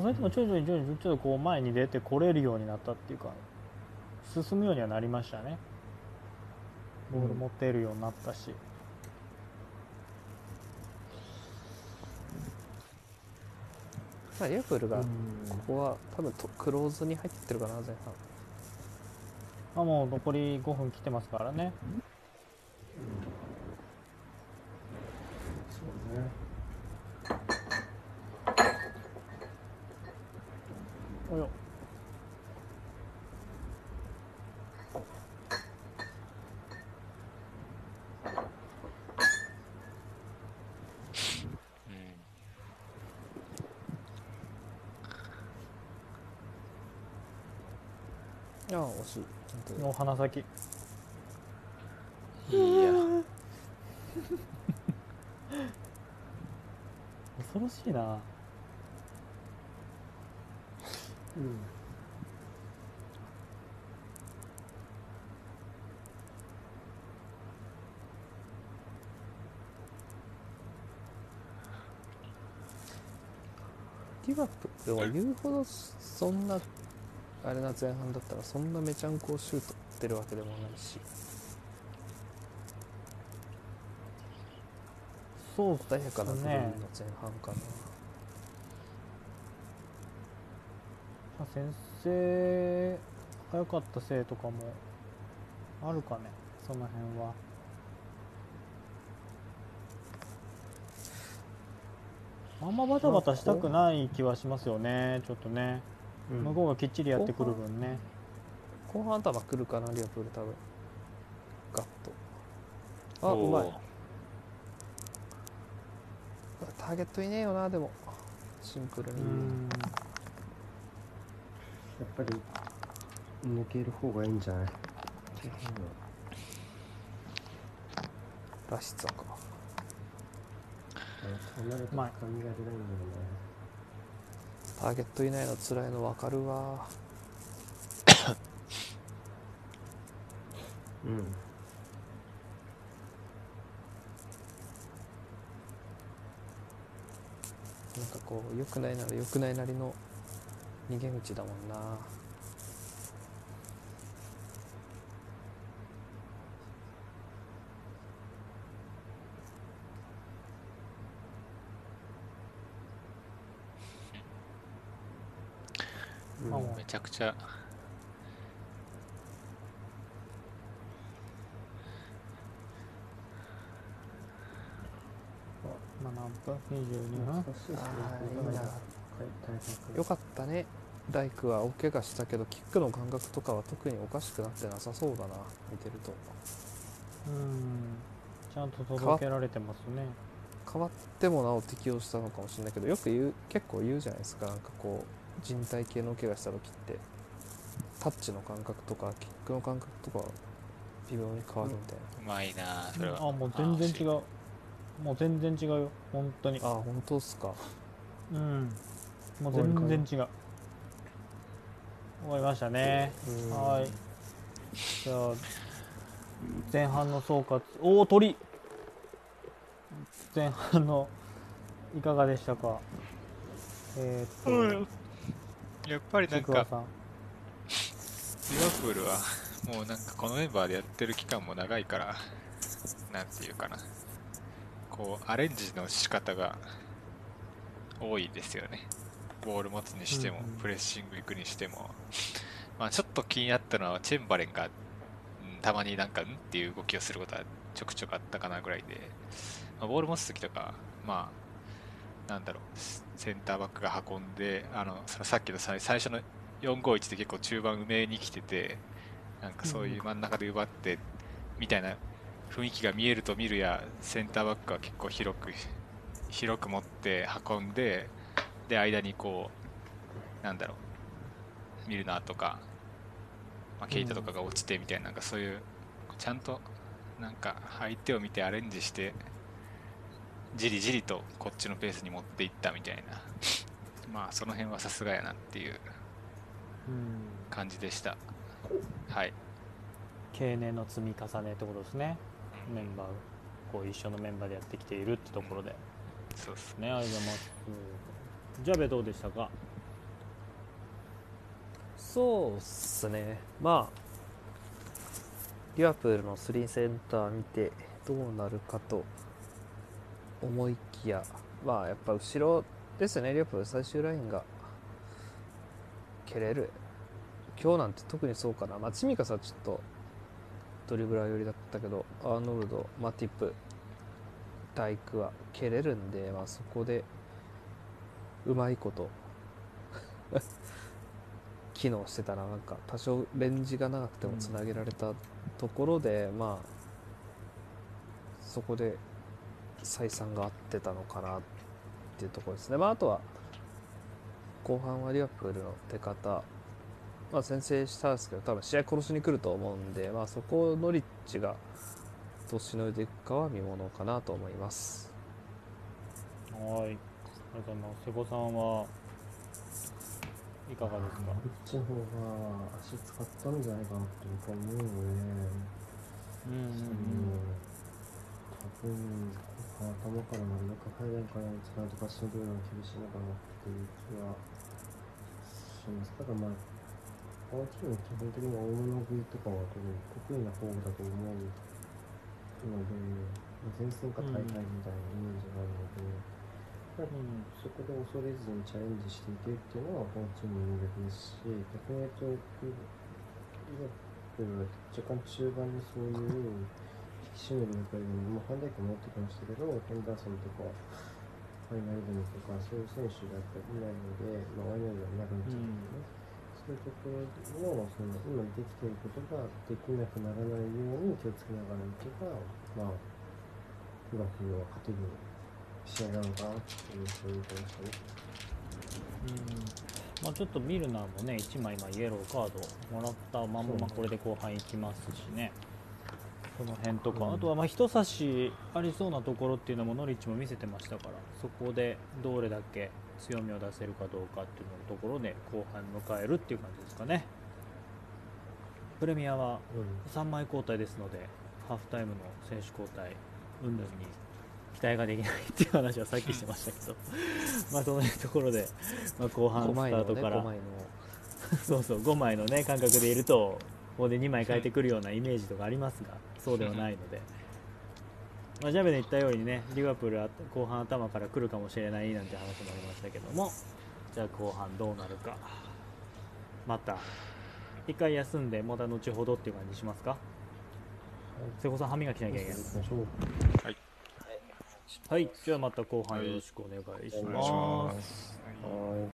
それでも徐々に徐々にちょっとこう前に出てこれるようになったっていうか進むようにはなりましたねボール持てるようになったし、まあリバプールがここは多分とクローズに入ってるかな前半まあ、もう残り5分切ってますからねそうねおようんああ惜しい本当にお鼻先。いや。恐ろしいな。うん。リバプールは言うほどそんなあれな前半だったらそんなめちゃんこシュート。打ってるわけでもないし。そう誰かな部分の前半かな、まあ、先生早かったせいとかもあるかねその辺は。あんまバタバタしたくない気はしますよね、ちょっとね、うん、向こうがきっちりやってくる分ね。後半頭来るかなリアプール多分。ガッと。あうまい。ターゲットいねえよなでも。シンプルに。うん。やっぱり抜ける方がいいんじゃない？ラシツァか。そうなるとまあ。深みが出ないんだよね。ターゲットいないの辛いの分かるわうん。なんかこう良くないなら良くないなりの逃げ道だもんな。あもうめちゃくちゃまあ何分22分懐かしいよかったね。ライクは大怪我したけどキックの感覚とかは特におかしくなってなさそうだな。見てると。うん。ちゃんと届けられてますね。変わってもなお適応したのかもしれないけどよく言う結構言うじゃないですか。なんかこう人体系の怪我した時ってタッチの感覚とかキックの感覚とか微妙に変わるみたいうまいなそれは。あもう全然違うもう全然違うよ。本当に。な、ああ本当っすか。うん。もう全然違う。終わりましたね。うんはい。じゃあ前半の総括。おお鳥。前半のいかがでしたか？えー、っと。やっぱりなんかリバプールはもうなんかこのメンバーでやってる期間も長いからなんていうかなこうアレンジの仕方が多いですよね。ボール持つにしても、うんうん。プレッシング行くにしても。まあちょっと気になったのはチェンバレンが、うんたまになんかん？っていう動きをすることはちょくちょくあったかなぐらいで、まあ、ボール持つ時とかまあなんだろうセンターバックが運んであのそのさっきの最最初の451で結構中盤埋めに来ててなんかそういう真ん中で奪ってみたいな雰囲気が見えると見るやセンターバックは結構広く広く持って運んでで間にこうなんだろうミルナーとか、まあ、ケイタとかが落ちてみたいななんかそういうちゃんとなんか相手を見てアレンジしてじりじりとこっちのペースに持っていったみたいな。まあその辺はさすがやなっていううん。感じでした。はい。経年の積み重ねってことですねメンバーこう一緒のメンバーでやってきているってところで。そうっすね。ありがとうございますジャベどうでしたか？そうっすね。まあリバプールの3センター見てどうなるかと思いきやまあやっぱ後ろですね。リバプール最終ラインが蹴れる。今日なんて特にそうかな。まあツィミカスさんちょっとドリブラー寄りだったけどアーノルドマティップダイクは蹴れるんで、まあ、そこでうまいこと 機能してたらなんか多少レンジが長くてもつなげられたところで、まあそこで採算が合ってたのかなっていうところですね、まあ、あとは後半はリバプールの出方、まあ、先制したんですけど多分試合殺しに来ると思うんで、まあ、そこをノリッチがどうしのいでいくかは見ものかなと思います。はいありがとうございます瀬古さんはいかがですか？こっちの方が足使ったんじゃないかなって僕は思うよね。うん多分、頭から真ん中入らんから使うとかしんどいのは厳しいのかなっていう気はします。ただまあ、このチーム基本的に大物食いとかは多分得意な方だと思うので、前線か大会みたいなイメージがあるので、うんそこで恐れずにチャレンジしていけるっていうのはこのチームの魅力ですし逆に言うとリバプールは若干中盤にそういう引き締める役割に、まあ、ファンダイクも持ってきましたけどヘンダーソンとかファイナルドムとかそういう選手がやっぱりいないので、まあ、ワイナルドはなくなっちゃうんでね、そういうところのその今できていることができなくならないように気をつけながらいけばまあリバプールは勝てる試合なのかなっていうそういう気がしたね。まあ、ちょっとミルナーもね1枚今イエローカードもらったまんまこれで後半いきますしね。その辺とか、うん。あとはまあ人差しありそうなところっていうのもノリッチも見せてましたからそこでどれだけ強みを出せるかどうかっていうののところで後半迎えるっていう感じですかね。プレミアはうん。3枚交代ですのでハーフタイムの選手交代云々に期待ができないっていう話はさっきしてましたけど まあそういうところで、まあ、後半5スタートから、5枚の。そうそう5枚のね感覚でいるとここで2枚変えてくるようなイメージとかありますがそうではないので、まあ、ジャベで言ったようにねリバプールは後半頭から来るかもしれないなんて話もありましたけども。じゃあ後半どうなるか。また一回休んでまた後ほどっていう感じしますか？瀬古さん歯磨きしなきゃいけない。行きましょう。はい。じゃあまた後半よろしくお願いします。はい。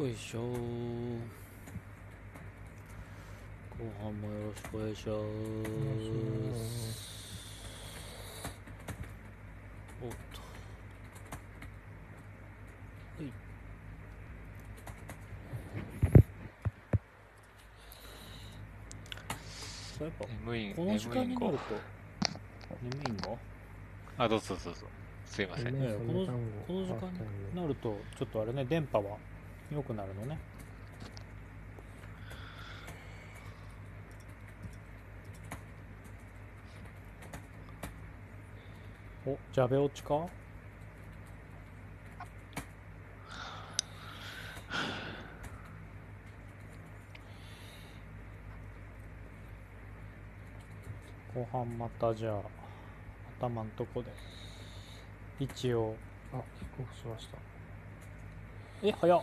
よいしょ後半もよろしくお願いします。おっとはいやっぱ眠いこの時間になると眠いんのあ、どうぞどうぞ。すいません。ねええこのこの時間になるとちょっとあれね電波は良くなるのね。おジャベ落ちか？後半またじゃあ頭のとこで。一応。あ、キックオフしました。え早っ。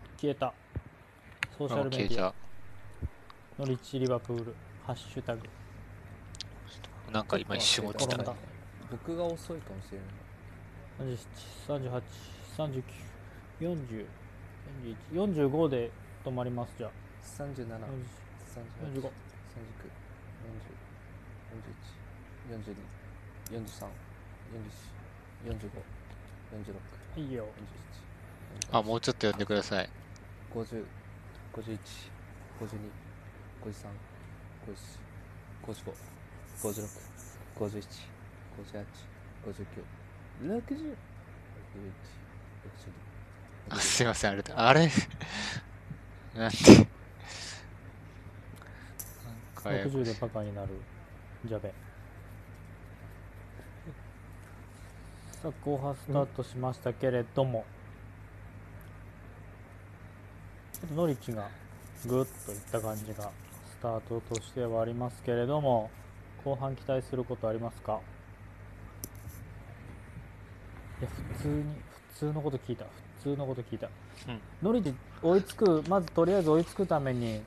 17、18、19、20、21、22、えた。23、24、25あら、26消えたソーシャあルメディア。ノリッチリバプールハッシュタグなんか今一瞬落ちた転ん。だ僕が遅いかもしれない37、38、39、40、41、45で止まりますじゃあ37 38 40 45 39 40 41 42 43 44 45 46いいよ47あ、もうちょっと呼んでください。50 51 52 53 54 55 56 57 58 59 60 61あ、62すいません、あれだ。あれ？なんで？なんかややこ60しいでバカになる。ジャベさあ後半スタートしましたけれども、ちょっとノリッチがグッといった感じがスタートとしてはありますけれども後半期待することありますか？いや普通に普通のこと聞いた。普通のこと聞いた、うん。ノリッチ追いつくまずとりあえず追いつくために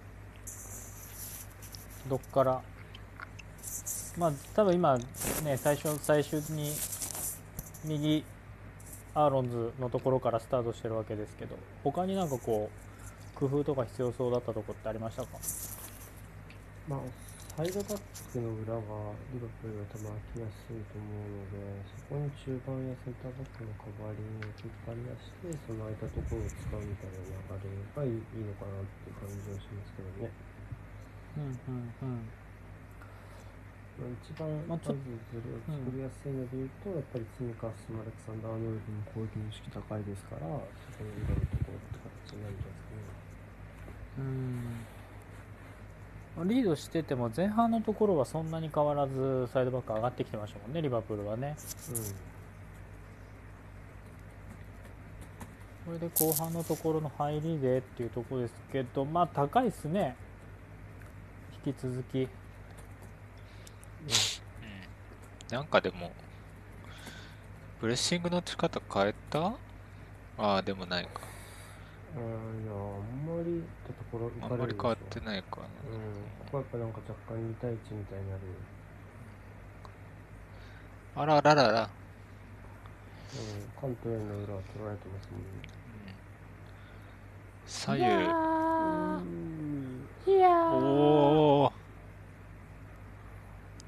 どっから？まあ多分今ね最初最初に右アーロンズのところからスタートしてるわけですけど他になんかこう工夫とか必要そうだったところってありましたか？まあ、サイドバックの裏はリバプールは多分空きやすいと思うのでそこに中盤やセンターバックのカバーリングを引っ張り出してその空いたところを使うみたいな流れがいいのかなっていう感じはしますけどね。うんうんうんまあ、一番まずズレを作りやすいので言うと、やっぱりツミカスマレクサンダー・アーノルドの攻撃の意識高いですからそこに入れるところって形になるんじゃないですかね。うん。リードしてても前半のところはそんなに変わらずサイドバック上がってきてましたもんねリバプールはね。うん。これで後半のところの入りでっていうところですけどまあ高いですね。引き続き。うん。なんかでも、プレッシングの仕方変えた？ああ、でもないか。うん、いや、あんまりってところあんまり変わってないかな。うん、ここはやっぱなんか若干2対1みたいになる。あらららら。うん、関東への裏は取られてますもんね。左右。いやおお。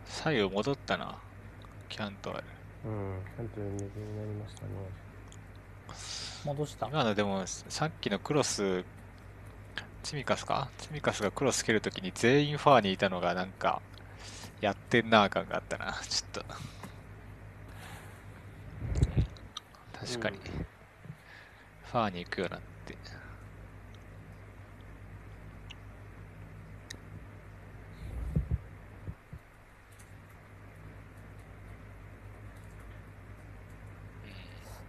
左右戻ったな。キャントある。うん、関東へ右になりましたね。戻した今のでも、さっきのクロス、チミカスか？チミカスがクロス蹴るときに全員ファーにいたのがなんか、やってんなー感があったな。ちょっと。確かに。うんファーに行くようになって。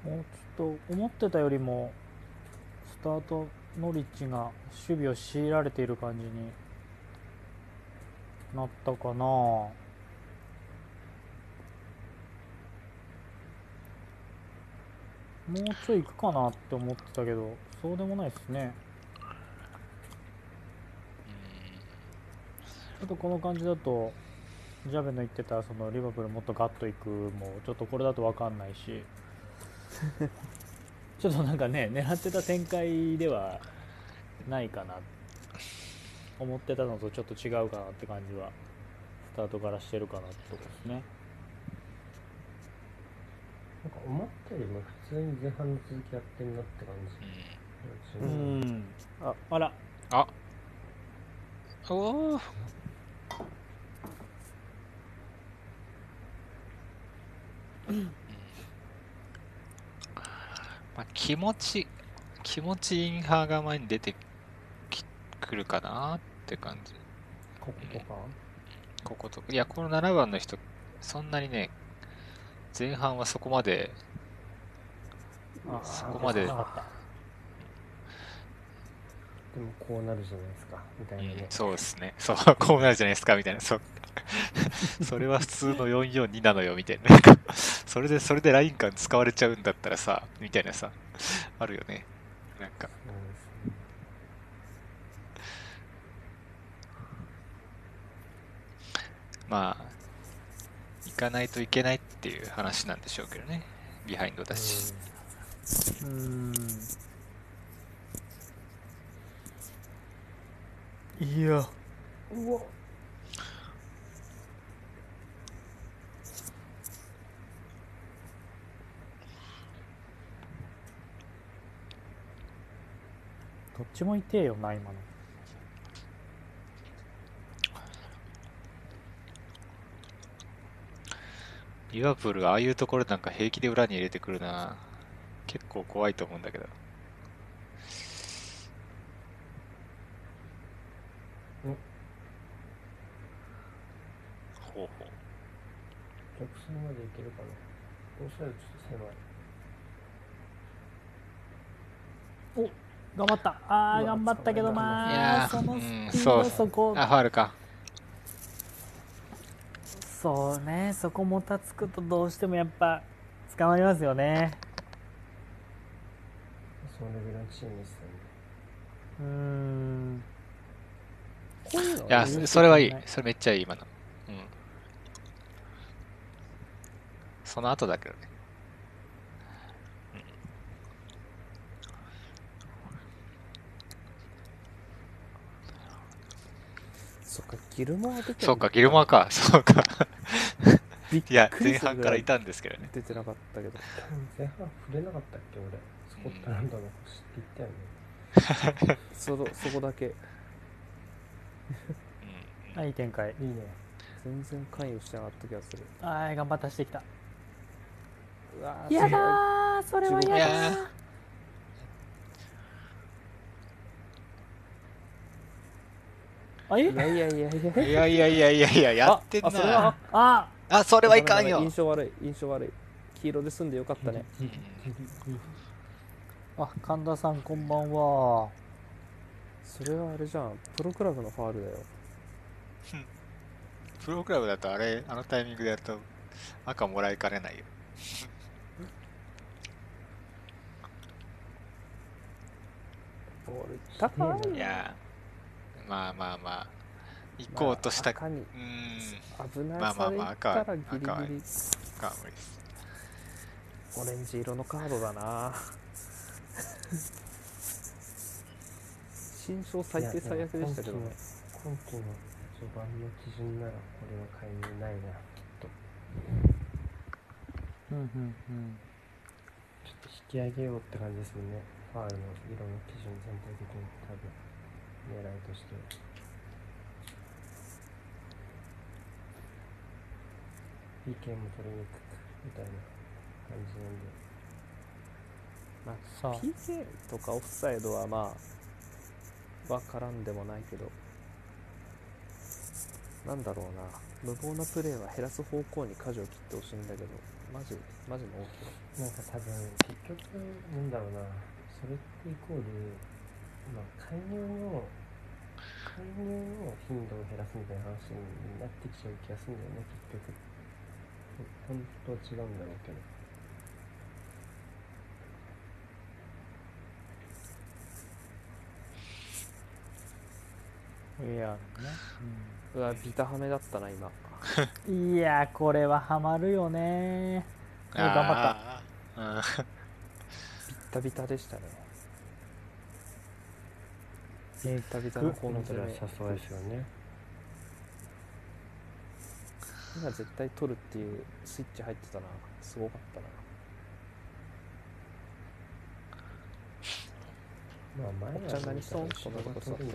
もうと思ってたよりもスタートノリッチが守備を強いられている感じになったかな。もうちょい行くかなって思ってたけどそうでもないですね。ちょっとこの感じだとジャベの言ってたそのリバプールもっとガッといくもちょっとこれだと分かんないし ちょっとなんかね狙ってた展開ではないかな。思ってたのとちょっと違うかなって感じはスタートからしてるかなってとこですね。なんか思ったよりも普通に前半の続きやってんなって感じ。うん。うんんああら。あ。おおまあ、気持ち、気持ちインハーが前に出てきくるかなって感じ。こことか。ここと。いや、この7番の人、そんなにね、前半はそこまで、あそこまででもこうなるじゃないですか、みたいなね。そうですね。そう、こうなるじゃないですか、みたいな。そう。それは普通の442なのよ、みたいな。それで、それでライン感使われちゃうんだったらさ、みたいなさ、あるよね。なんか、まあ、行かないといけないっていう話なんでしょうけどね。ビハインドだし。うーんいやうわどっちも痛えよな今のリバプールがああいうところなんか平気で裏に入れてくるな。結構怖いと思うんだけど。ほうほう。直線までいけるかな。どうしたらちょっと狭い。頑張ったあーうわ頑張ったけどいまあそのうんスピードそうそこあ、ファールか。そうねそこもたつくとどうしてもやっぱ捕まりますよねそのレベルのチームですよね。うーんこういうのいや、そそれはい。いそれめっちゃいい、今の。うん。その後だけどね。そっかギルモア出てそうか、ギルモアか。そうか。いや、前半からいたんですけどね。出てなかったけど。前半触れなかったっけ？俺。スコットランドの星って言ったよね。そのそこだけ。うん。はいいい展開。いいね。全然関与してなかった気がする。はい頑張って走ってきた。うわーやだーそれは15やだーあえ？いやいやいやいや。いやいやいやいやいや、やってんああそれはな。ああ、それはいかんよ。印。象悪い。印象悪い。黄色で済んでよかったね。あ神田さんこんばんは。それはあれじゃん。プロクラブのファールだよ。プロクラブだとあれ、あのタイミングでやると赤もらいかねないよ。ボール高いいや。ー、まあまあまあ、行こうとした。う赤にーん、危ない。まあまあまあ赤は赤は無理です。オレンジ色のカードだな。新章最低最悪でしたけどね。今季の序盤の基準ならこれは介入ないなきっと。うんうんうん。ちょっと引き上げようって感じですもんね。ファールの色の基準全体的に多分狙いとして。PK も取りにくくみたいな感じなんで。まあさあ。PK とかオフサイドはまあわからんでもないけど。なんだろうな。無謀なプレーは減らす方向に舵を切ってほしいんだけど。マジマジの大きい。なんか多分結局なんだろうな。それってイコールまあ介入の介入の頻度を減らすみたいな話になってきちゃう気がするんだよね結局。本当は違うんだろうけど。いやね、うわビタハメだったな今。うん、いやこれはハマるよねお頑張った。張った。ビッタビタでしたねビッタビタのこのそれは車窓ですよね今絶対取るっていうスイッチ入ってたな。すごかったな。まあ前おっちゃん何しとん？後ろが取る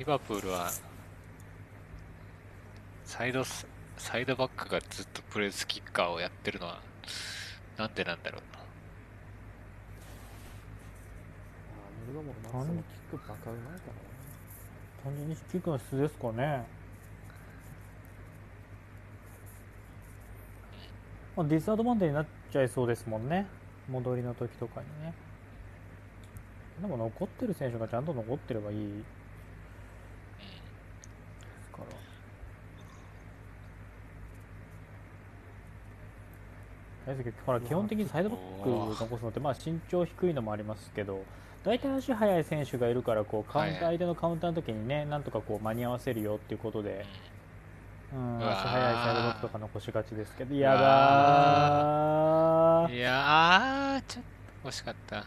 リバプールは、サイドス、サイドバックがずっとプレースキッカーをやってるのは、なんでなんだろうな。単純にキックの質ですかね。まあディスアドバンテーになっちゃいそうですもんね。戻りの時とかにね。でも残ってる選手がちゃんと残ってればいい。から。大輔ほら基本的にサイドバックを残すのってまあ身長低いのもありますけど大体足速い選手がいるからこうカウンター相手のカウンターの時にねなんとかこう間に合わせるよっていうことで、うん、足速いサイドバックとか残しがちですけどやだー。いやー、ちょっと惜しかった。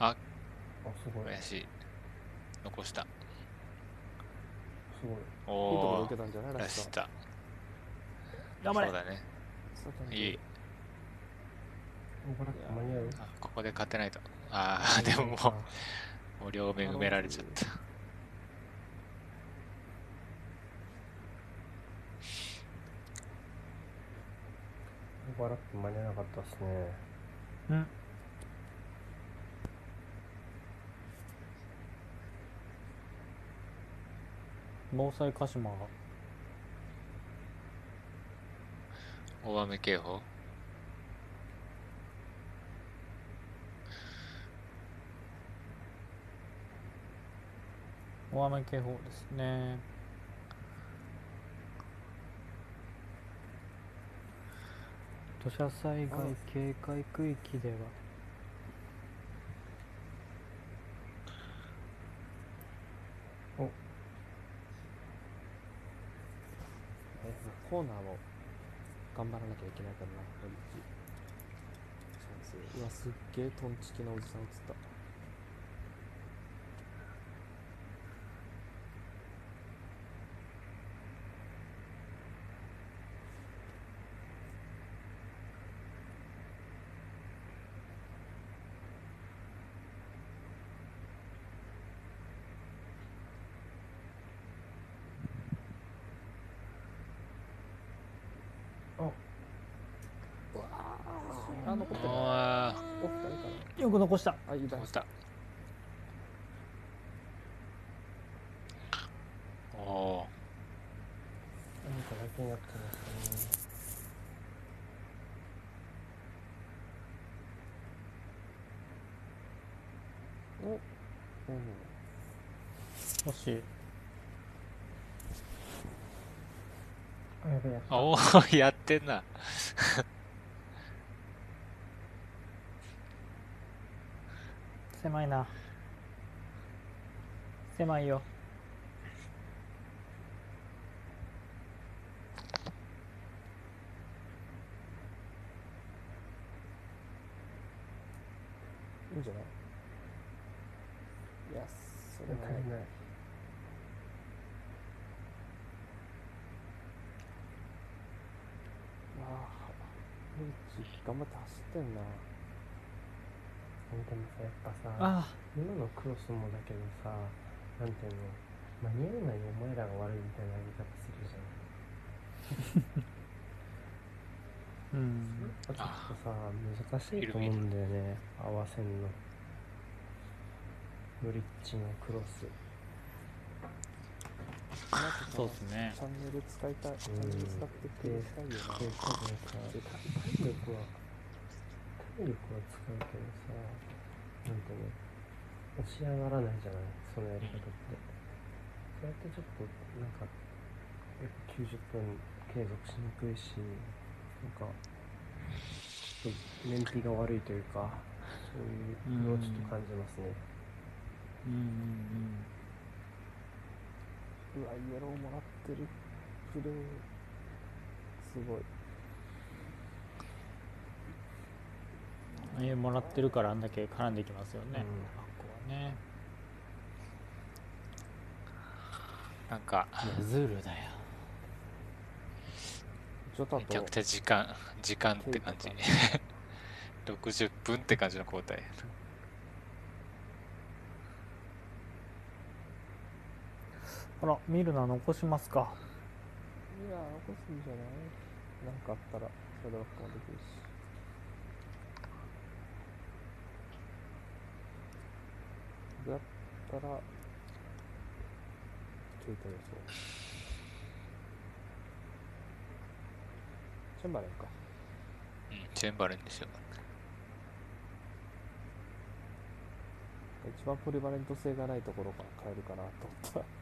あすごしい。残した。すごいいいところお受けたんじゃないー、ラスト出した。頑張れそうだね。いい。オーバーラップ間に合う？あここで勝てないと。ああ、でももう、もう両目埋められちゃった。オーバーラップ間に合わなかったですねうん防災鹿島。が大雨警報？大雨警報ですね。土砂災害警戒区域ではおコーナーも頑張らなきゃいけないからな。ノリッチチャンスうわすっげえトンチキなおじさん映ったあ残ってるあお二人かよく残したなあいいだあ、落ちた。おお何かだけになってますねおうんもしあやべえやっー。おお、やってんな。狭いな。狭いよ。いいんじゃない？いやそれは。ない。ああ頑張って走ってんなでもさやっぱさあ今のクロスもだけどさなんていうの間に合わないお前らが悪いみたいな言い方するじゃん。うん。ちょっとさ難しいと思うんだよね合わせんの。ブリッジのクロス。そうっすね。チャンネル使いたい。チャンネル使ってプレイしたいよ。なで多分さ体力は体力は使うけどさなんていうの押し上がらないじゃない？そのやり方って。そうやってちょっとなんかやっぱ90分継続しにくいしなんかちょっと燃費が悪いというかそういうのをちょっと感じますね。うんうんうわイエローもらってる。プレーすごいうんえもらってるからあんだけ絡んできますよね、うん。あここはね。なんか、ズールだよ。めちゃくちゃ時間、時間って感じ。60分って感じの交代。あらミルナ残しますか。いや残すんじゃない？なんかあったらそればっかもできるしだったらケイタ予想。チェンバレンか。うん、チェンバレンですよ。一番ポリバレント性がないところから変えるかなと思った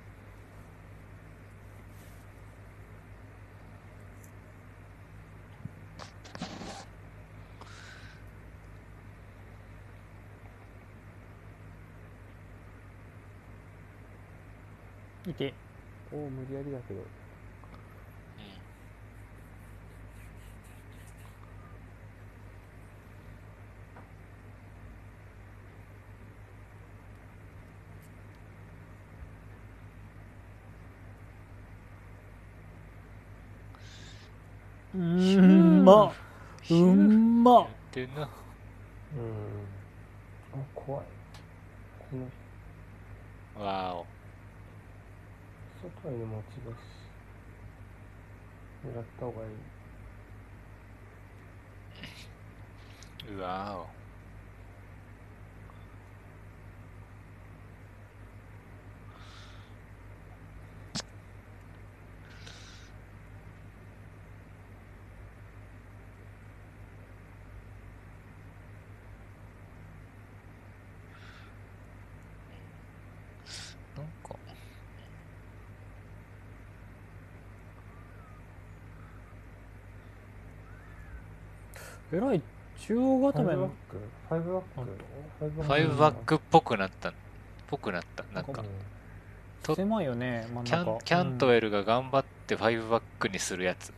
いて。おお無理やりだけど。うん。うん。まうん。まやってん。な。うん。あ怖いこのわーお。外への持ち出し狙った方がいいうわお。なんか、えらい。中央固めのファイブバック。ファイブバックっぽくなった。ぽくなった。なんか。狭いよね真ん中。キャンキャントウェルが頑張っって5バックにするやつ。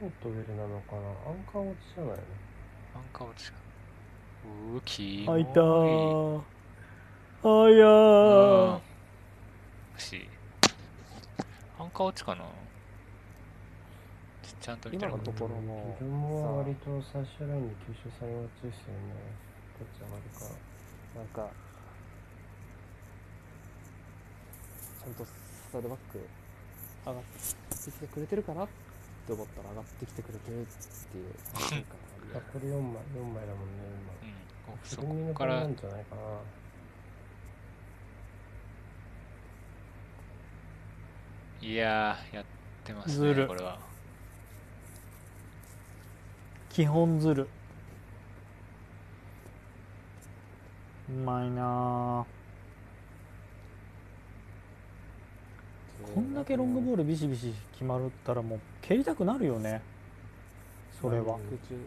ポートウェルなのかな？アンカー落ちじゃないの？アンカー落ちか。うーキモ開いたー。あいやうん。ーしアンカー落ちかな？ちちゃんと見てなかった今のところも。自分も割と最終ラインに吸収されがちですよねどっち上がるかなんかちゃんとサイドバック上がってきてくれてるかなって思ったら上がってきてくれてるっていう。安心感があこれ4枚4枚だもんねうん。そ今フルミのこから。番なんじゃないかな。いやーやってますねこれは基本ずるうまいなーこんだけロングボールビシビシ決まるったらもう蹴りたくなるよね。それは。空中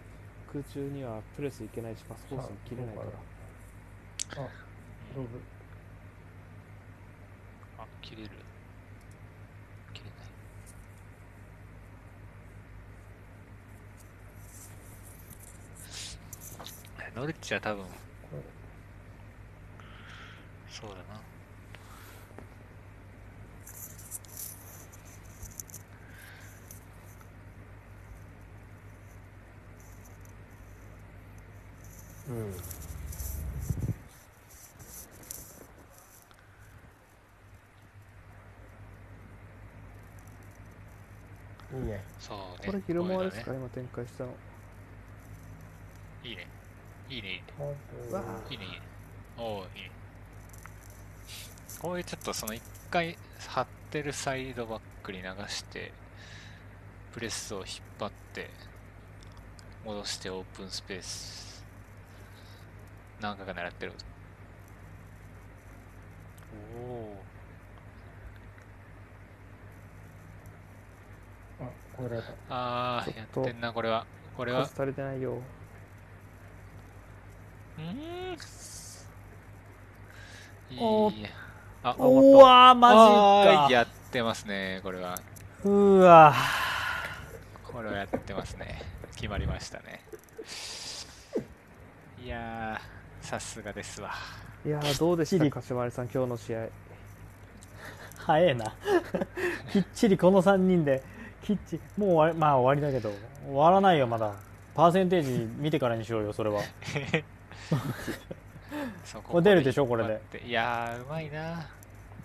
空中にはプレスいけないしパスコースに切れないから。あロブ。あ切れる切れないノリッチは多分そうだな。うん。いいね。そうね。これ昼間ですか？今展開したのいいね。いいねいいね。いいねおおいい。ねこういうちょっとその一回張ってるサイドバックに流してプレスを引っ張って戻してオープンスペース。何回か狙ってる。おおあ超えられたあーやってんなこれは。これは。数足りてないようー。んおあうわーマジあーやってますねこれは。かうわこれはやってますね。決まりましたね。いやーさすがですわ。いやーどうでしたかしまり。さん今日の試合。早えな。きっちりこの3人で。きっちもう終わりまあ終わりだけど。終わらないよまだ。パーセンテージ見てからにしようよそれは そうこれ出るでしょこれで。いやーうまいな。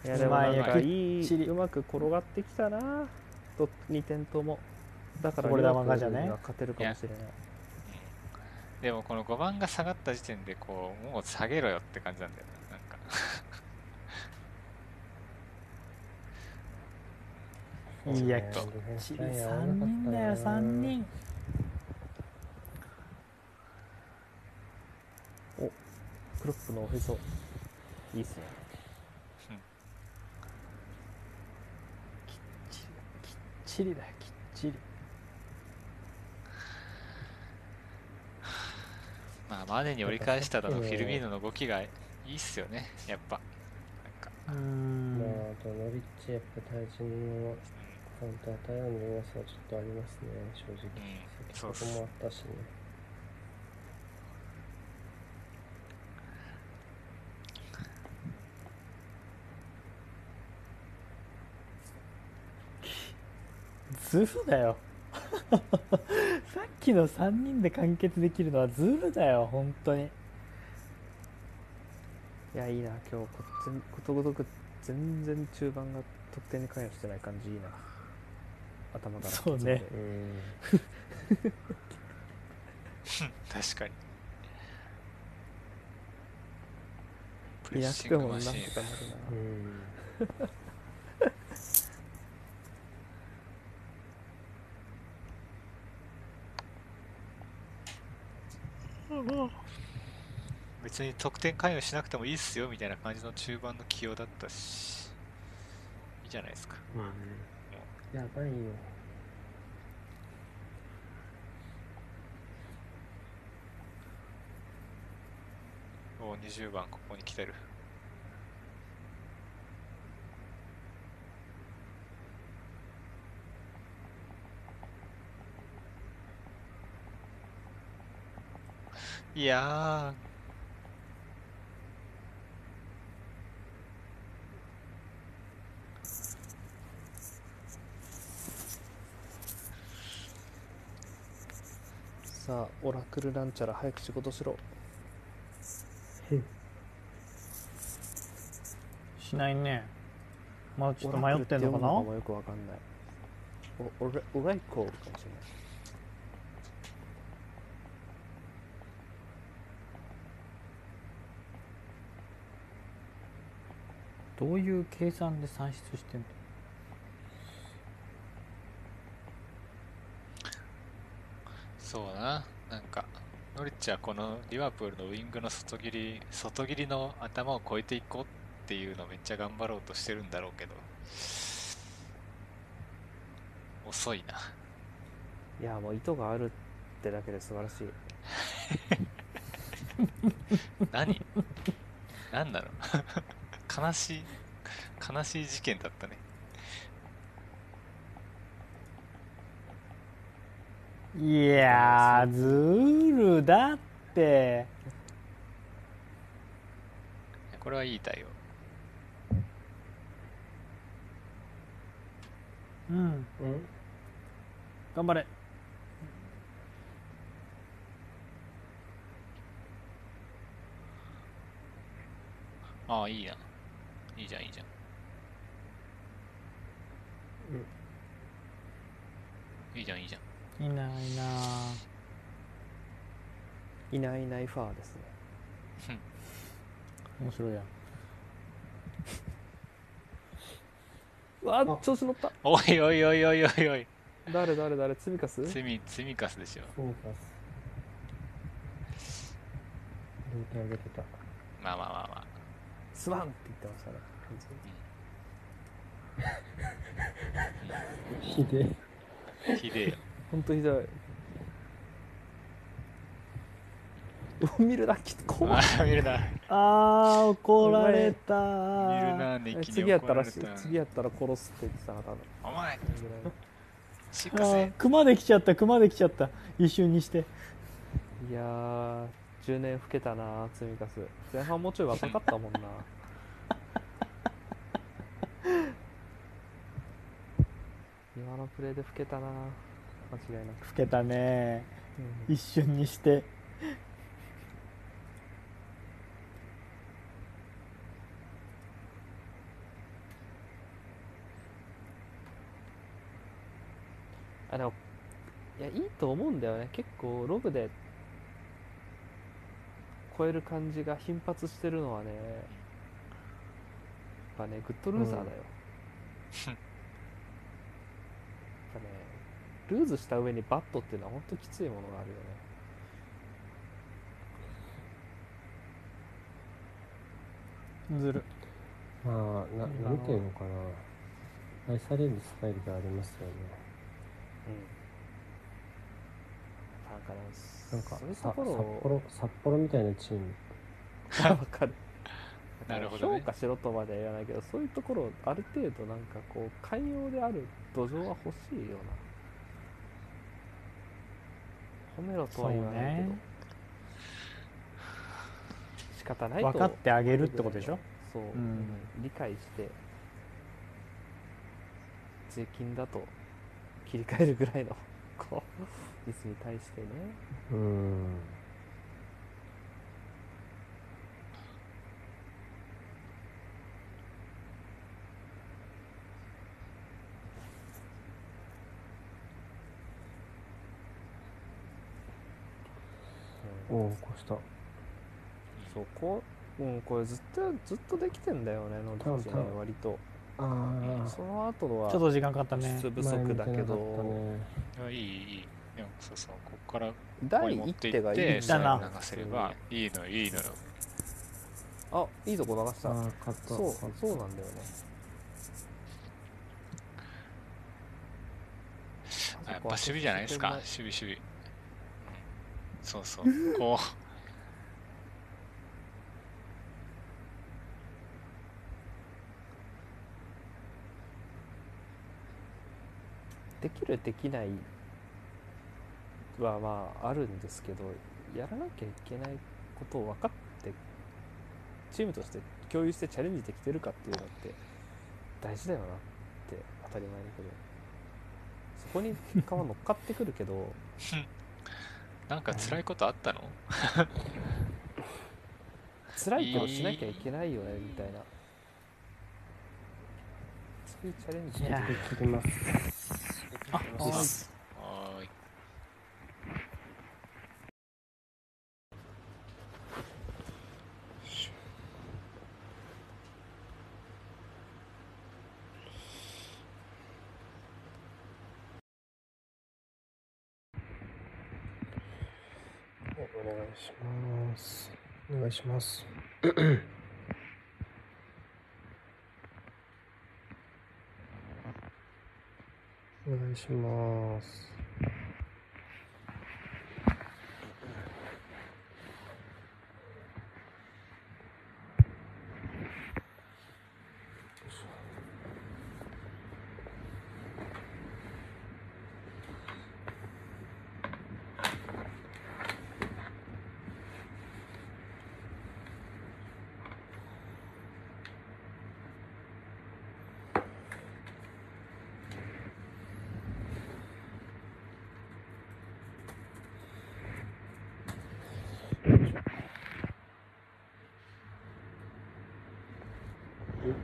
いやでもなんかいきっちり。いうまく転がってきたな。と2点とも。だからこれリバプール玉がじゃね？勝てるかもしれない。でもこの5番が下がった時点でこうもう下げろよって感じなんだよななんか。いやきっちりライン合わ3なかった人だよな3人クロップのおへそ。いいっすね。きっちりだよきっちり。まあマネに折り返した後の フィルミーノの動きがいいっすよね。やっぱ。なんか。うーん。まああとノリッチやっぱ対人のカウンター対応の弱さはちょっとありますね正直。うん。先ほどもあったしねズルだよ。さっきの3人で完結できるのはズルだよ本当に。いやいいな今日ことごとく全然中盤が得点に関与してない感じいいな。頭からそうね。うん 確かに。プレッシングマシーン。か別に得点関与しなくてもいいっすよみたいな感じの中盤の起用だったし、いいじゃないですか。まあね。やばいよ。お20番ここに来てる。いやー、さあオラクルなんちゃら早く仕事しろ。しないね。まだちょっとオラ迷ってんのかな？のもよくわかんない。おオレオライコーかもしれない。どういう計算で算出してんの？そうな。なんか、ノリッチはこのリバプールのウイングの外切り、外切りの頭を越えていこうっていうのをめっちゃ頑張ろうとしてるんだろうけど、遅いな。いやもう意図があるってだけで素晴らしい何？何なの？悲しい、悲しい事件だったね。いやーズールだってこれはいい対応。うんうん頑張れああ、いいな。いいじゃん、いいじゃん。いいじゃん、いいじゃん。いないないないいないファーですね。面白いやん。う わあ調子乗った。おいおいおいおいおい。おい。誰誰誰？ツミカス積み、積みかすでしょ。そうか両手上げてた。まあまあまあまあ。スワンって言ってましたね。完全にひでえ。ひでえよ。ほんとひどい。見るなき怖いああ、見るな。あー怒られた見るな、次やったら次やったら殺すって言ってたな多分。お前、しあ。熊できちゃった熊できちゃった。一瞬にして。いやー10年老けたな積みかす。前半もうちょい若かったもんな。今のプレーで老けたな間違いなく、老けたね。うん。一瞬にして。あでもいやいいと思うんだよね。結構ロブで超える感じが頻発してるのはね。やっぱねグッドルーザーだよ、やっぱねルーズした上にバットっていうのは本当きついものがあるよね。ずる。まあななんていうのかな。愛されるスタイルがありますよね。うん。なんかねなんかそういうとさ札ころを幌札幌みたいなチーム。わかる。なるほどね。評価しろとまでは言わないけどそういうところをある程度なんかこう寛容である土壌は欲しいような褒めろとは言わないけど、ね。仕方ないと分かってあげるってことでしょ？そう、ん。理解して税金だと切り替えるぐらいのこうミスに対してね。うんおおこうした。そうこ？う、うん、これずっとずっとできてんだよねノリッチね割と。ああその後はちょっと時間かかったね。質不足だけど、いやいい、いい。でも、そうそう、ここから第一手がいい流せれば、いいのよ、いいのよ。あいいとこ流した。そうそうなんだよね。あやっぱ守備じゃないですか、守備、守備。うんそうそう、こう。できるできないはまああるんですけどやらなきゃいけないことを分かってチームとして共有してチャレンジできてるかっていうのって大事だよなって当たり前だけどそこに結果は乗っかってくるけど なんか辛いことあったの？辛いけどしなきゃいけないよねみたいな。そういうチャレンジで切ります。あはいはいはーい。お願いします。お願いします。お願いします。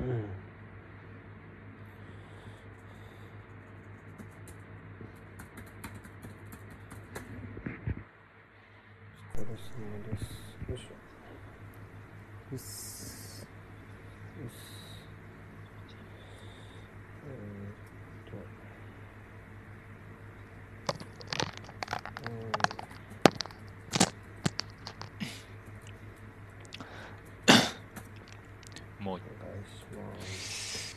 うんお疲れ様ですよいしょうっすよしえーっとうんもうお願いします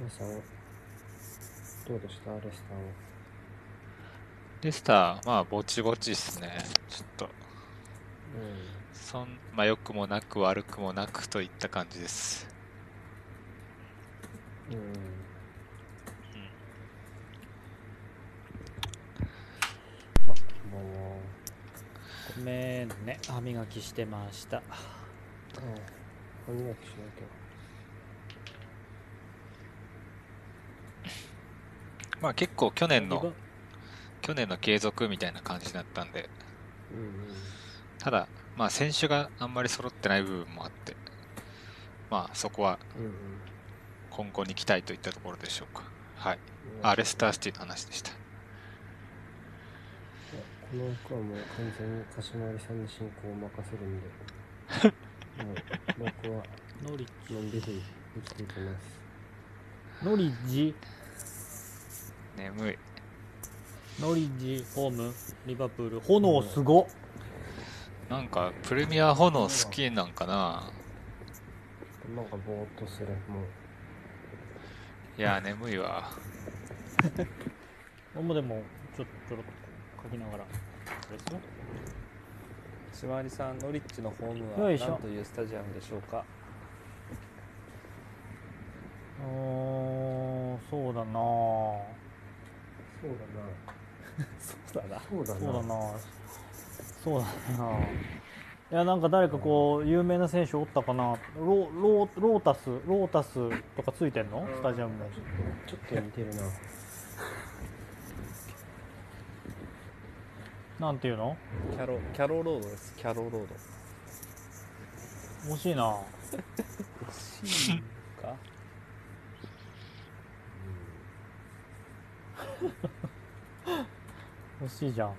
鹿さんどうでした？レスターは。レスター、まあ、ぼちぼちっすね。ちょっと、うそん、まあ、良くもなく悪くもなくといった感じです。んうん。うん。あこんばんはごめんね。歯磨きしてました。あ歯磨きしなきゃまあ、結構去年の去年の継続みたいな感じだったんで、うんうんただ、まあ、選手があんまり揃ってない部分もあって、まあ、そこは今後に期待といったところでしょうか。はい。うんあ、レスターシティの話でした。この枠はもう完全に鹿島有さんに進行を任せるんで もう僕はノリのんびり生きていきますノリジ眠い。ノリジホームリバプール炎すごっ。なんか、プレミア炎好きなんかな？なんかぼーっとするもう。いや、眠いわ。俺 もでもちょちょろっと書きながら。あれする島割さんノリッチのホームはよいしょ。何というスタジアムでしょうか？うーんそうだなそうだそうだな。なそうだな。そうだな。そうだな。いやなんか誰かこう有名な選手おったかな。ロロロータスロータスとかついてんの？スタジアムにちょっと似てるな。なんていうの？キャロキャロロードです。キャロロード。惜しいな。惜しいか 惜しいじゃん。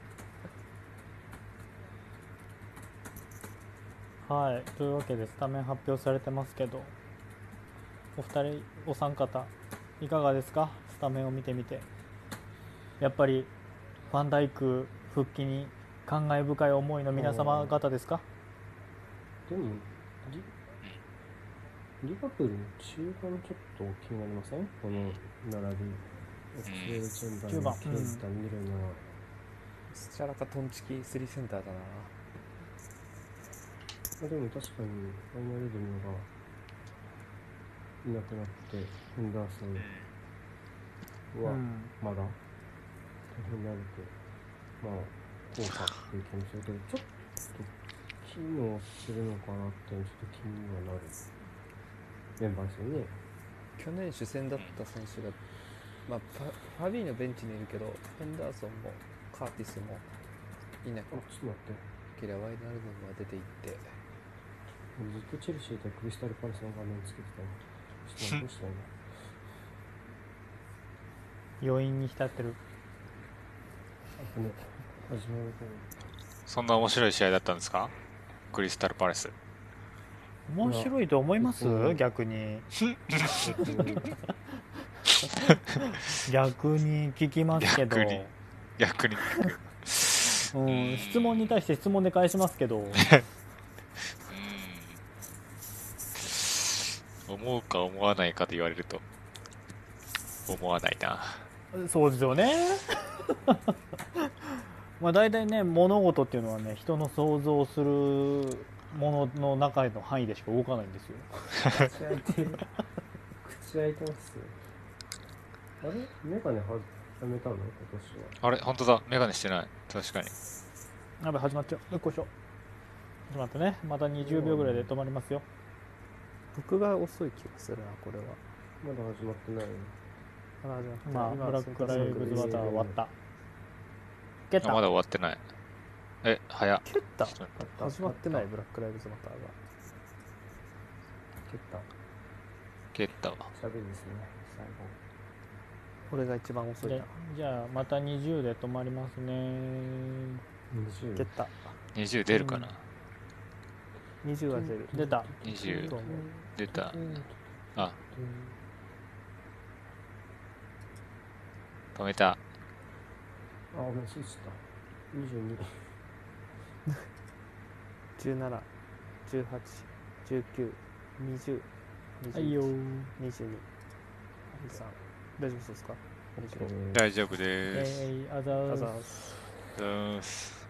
はいというわけでスタメン発表されてますけどお二人お三方いかがですか？スタメンを見てみて。やっぱりファンダイク復帰に感慨深い思いの皆様方ですか？でもリリバプールの中盤ちょっと気になりません？この並びエクセルチェンバー9番。ケイタミルナスチャラかトンチキ3センターだなまあ、でも確かにファイナルデムがいなくなってヘンダーソンはうんまだ大変になるとまあ効果っていう気もするけどちょっと機能するのかなってちょっと気にはなるメンバーですよね去年主戦だった選手が、まあ、ファファビーのベンチにいるけどヘンダーソンもカーティスもいなあちょっと待って。ければワイナルドムが出ていって。俺ずっとチェルシーとクリスタルパレスの画面つけてたのちょっと待ってどうしたの？余韻に浸ってる。あ始まる頃。そんな面白い試合だったんですか？クリスタルパレス。面白いと思います？うん。逆に。えっと 逆に聞きますけど。逆に。逆に。うん、質問に対して質問で返しますけど。うん。思うか思わないかと言われると。思わないな。そうですよね。まあ大体ね物事っていうのはね人の想像するものの中の範囲でしか動かないんですよ。口開いてる口開いてますあれ？メガネはやめたの？今年は。あれ？本当だ。メガネしてない。確かに。やべ始まっちゃう。よっこいしょ。ちょっと待ってね。また20秒ぐらいで止まりますよ。僕が遅い気がするなこれは。まだ始まってない。よあじゃあまあ今ブラックライブズマター終わった蹴ったあまだ終わってない。え早っ。蹴った始まってないブラックライブズマターが。蹴った蹴ったわ喋りですね最後俺が一番遅いじゃあまた20で止まりますね。20蹴った。20出るかな、20は出る。出た。20どうも出たあ。止めた。あ、ごめん、そうした。22。17、18、19、20、はいよ21、22、23大丈夫そうですか？25大丈夫でえーす、ー、あざーす。あざーす。うーす。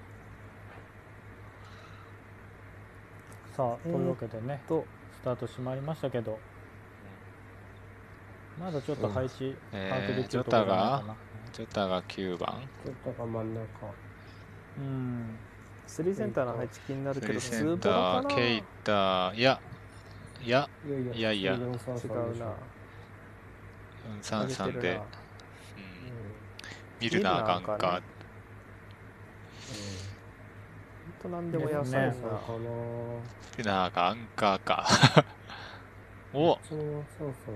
さあというわけでね、とスタートしまいりましたけど。まだちょっと配置えー把握できるところがないかな。ジョタが9番。ちょっとが真ん中。うん。3センターの配置気になるけどスリーセンタツーボロかな？ーケイタいやいやいやいや、いやいや。普通に433違うな433で、うん上げてるな。見るなあかん。見るなあかんか。ほん。と何でもやですねさいな。そうかな見るなあかんかか。お。普通のそうそう。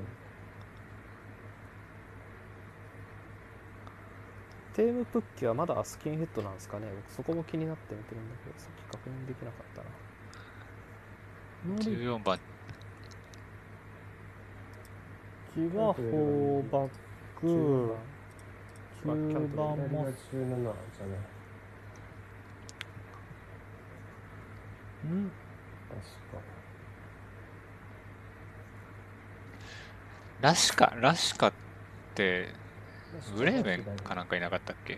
テームプッキはまだスキンヘッドなんですかね。僕そこも気になって見てるんだけどさっき確認できなかったな。ノリ14番チがフォーバック10中盤も17じゃない。ん確か。ラシカラシカってブレーメンかなんかいなかったっけ？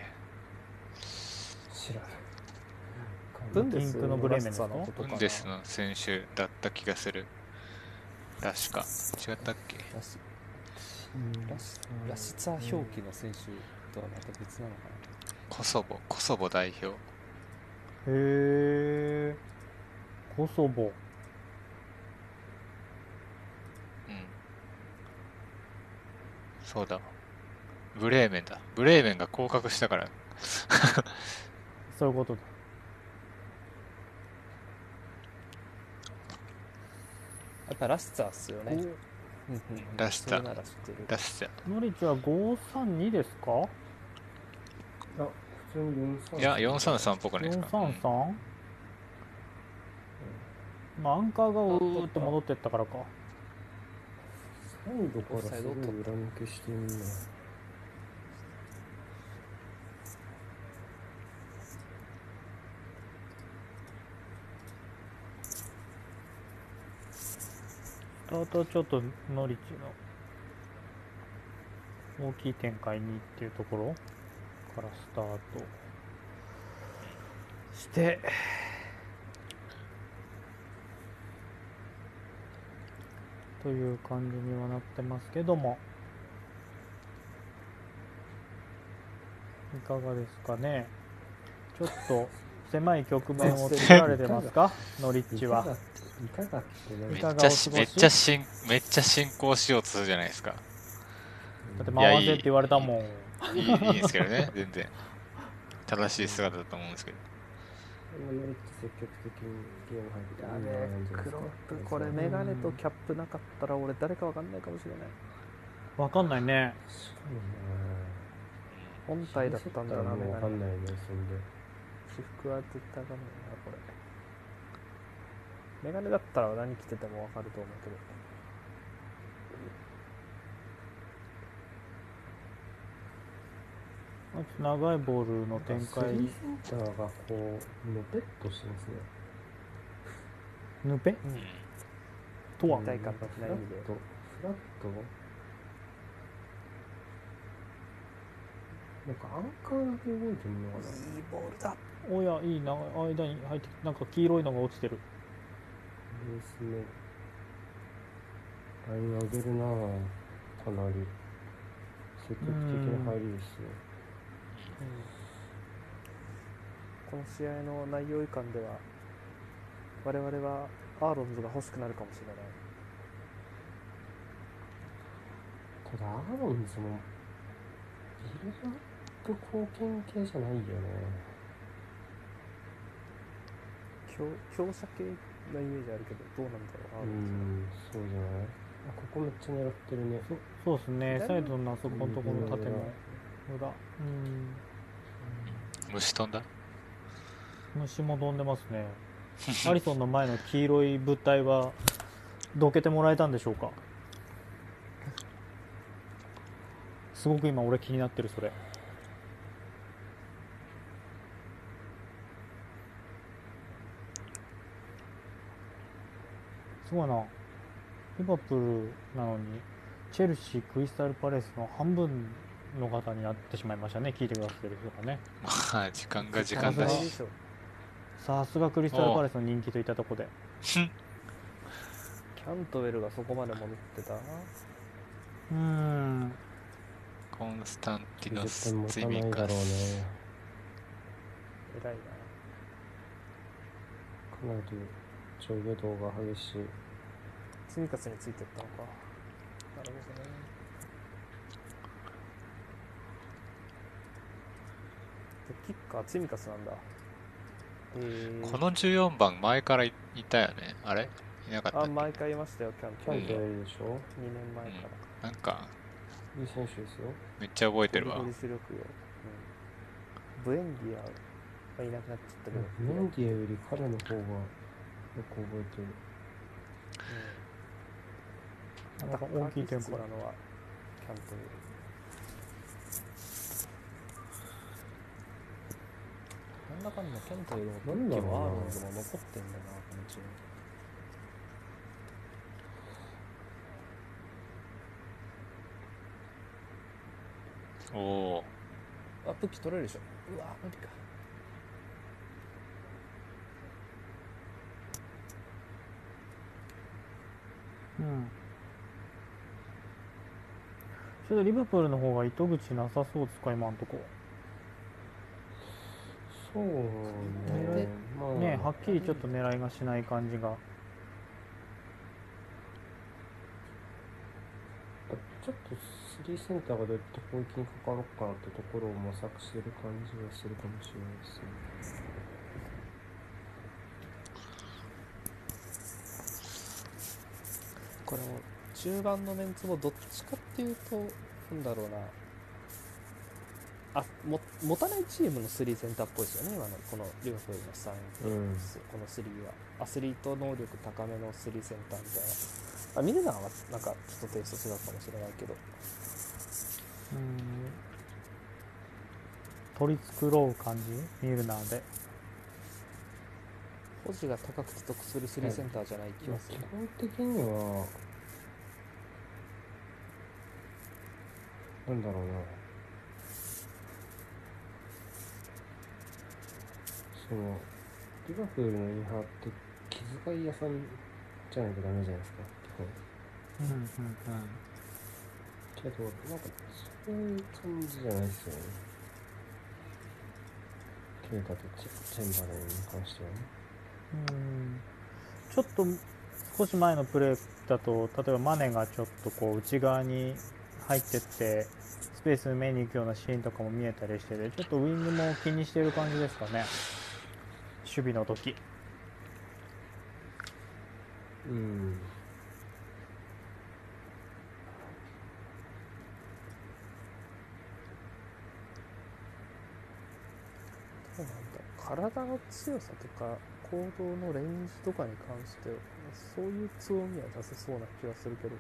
知らない。ブンデスのブレーメンのことブンデスの選手だった気がするラシカ違ったっけ？ラシうん。ラシツァ表記の選手とはまた別なのかコソボコソボ代表。へえコソボ。うん。そうだ。ブレーメンだ。ブレーメンが降格したから。そういうことだなやっぱラシツァっすよねうんうんラシツァそれなら知ってる。ラシチャノリチは532ですか？あ、普通に433。いや433っぽくないですか、433まあアンカーがうーって戻ってったからかサイドからすごい裏抜けしてん。な。スタートはちょっとノリチの大きい展開にっていうところからスタートして。という感じにはなってますけども。いかがですかね。ちょっと狭い局面を作られてますか？ノリッチは。めっちゃし？めっちゃしんめっちゃ進行しようとするじゃないですか。だって回せって言われたもん。いいいいんですけどね、全然。正しい姿だと思うんですけど。今ノリッチ積極的にゲーム入ってやべえクロップこれメガネとキャップなかったら俺誰かわかんないかもしれない。わかんないね。本体だったんだよな。メガネ。わかんないねそんで。私服は絶対わかんないなこれメガネだったら何着ててもわかると思うけど。あいつ長いボールの展開。スリーセンターがこうのぺっとしてますね。ヌペとは？一体感的な意味で。フラット。なんかアンカーだけ動いてるのかな。いいボールだ。おやいいな。間に入ってきてなんか黄色いのが落ちてるですねライン上げるなぁかなり。積極的な入りですね。この試合の内容以下では我々はアーロンズが欲しくなるかもしれない。ただアーロンズもビルドアップ貢献系じゃないよね。強強者系なイメージあるけどどうなんだろうアーうんそうじゃない？あここめっちゃ狙ってるね。そそうですね。左サイドのあそこのところの縦のうん裏。うん。虫飛んだ？虫も飛んでますね。アリソンの前の黄色い物体はどけてもらえたんでしょうか？すごく今俺気になってるそれごいな。リバプールなのにチェルシークリスタルパレスの半分の方になってしまいましたね。聞いてくださってる人がね。まあ、時間が時間だし。さすがクリスタルパレス。の人気といったところで。キャントウェルがそこまで戻ってたうーん。コンスタンティノ絶スツイミカだろうね偉いなかなり上下動が激しい積み勝についてったのか。なるほどね。でキッカー積み勝なんだ。えー、この14番前からいいたよね。あれ？いなかったあ毎回いましたよ。キャントウェルキャントウェルでしょ？2年前から、なんか、いい選手ですよ。めっちゃ覚えてるわ。ゴリ。ゴリ主力よ、うん、ブエンディアはいなくなっちゃったけど、ブエンディアより彼の方がよく覚えてる。うん、なんか大きいテンポなのはキャントウェルなんだかんだキャントウェルもなんアーロンズも残ってんだなこのチームおおあ武器取れるでしょうわ無理かうん。ちょっとリバプールの方が糸口なさそうですか今んとこ。そうね。まあ。ねはっきりちょっと狙いがしない感じが。ちょっとスリーセンターがどうやって攻撃に関わろうかなってところを模索してる感じがするかもしれないですね。これも中盤のメンツもどっちかっていうとなんだろうな。あも持たないチームの3センターっぽいですよね今のこのリバプールの3、うん。この3は。アスリート能力高めの3センターみたいな。あミルナーはなんかちょっとテイスト違うかもしれないけど。うん。取り繕う感じ？ミルナーで。保持が高くて得する3センターじゃない気がする。基、本的にはなんだろうな。そのリバプールのインハーって気遣い屋さんじゃないとダメじゃないですか基本う。んうんけどなんかそういう感じじゃないですよね。ケイタとチェチェンバレンに関してはね。うんうん。ちょっと少し前のプレーだと例えばマネがちょっとこう内側に入ってってスペース埋めに行くようなシーンとかも見えたりしててちょっとウイングも気にしてる感じですかね。守備の時。うん。どうなんだ体の強さとか行動のレンジとかに関してはそういう強みは出せそうな気はするけど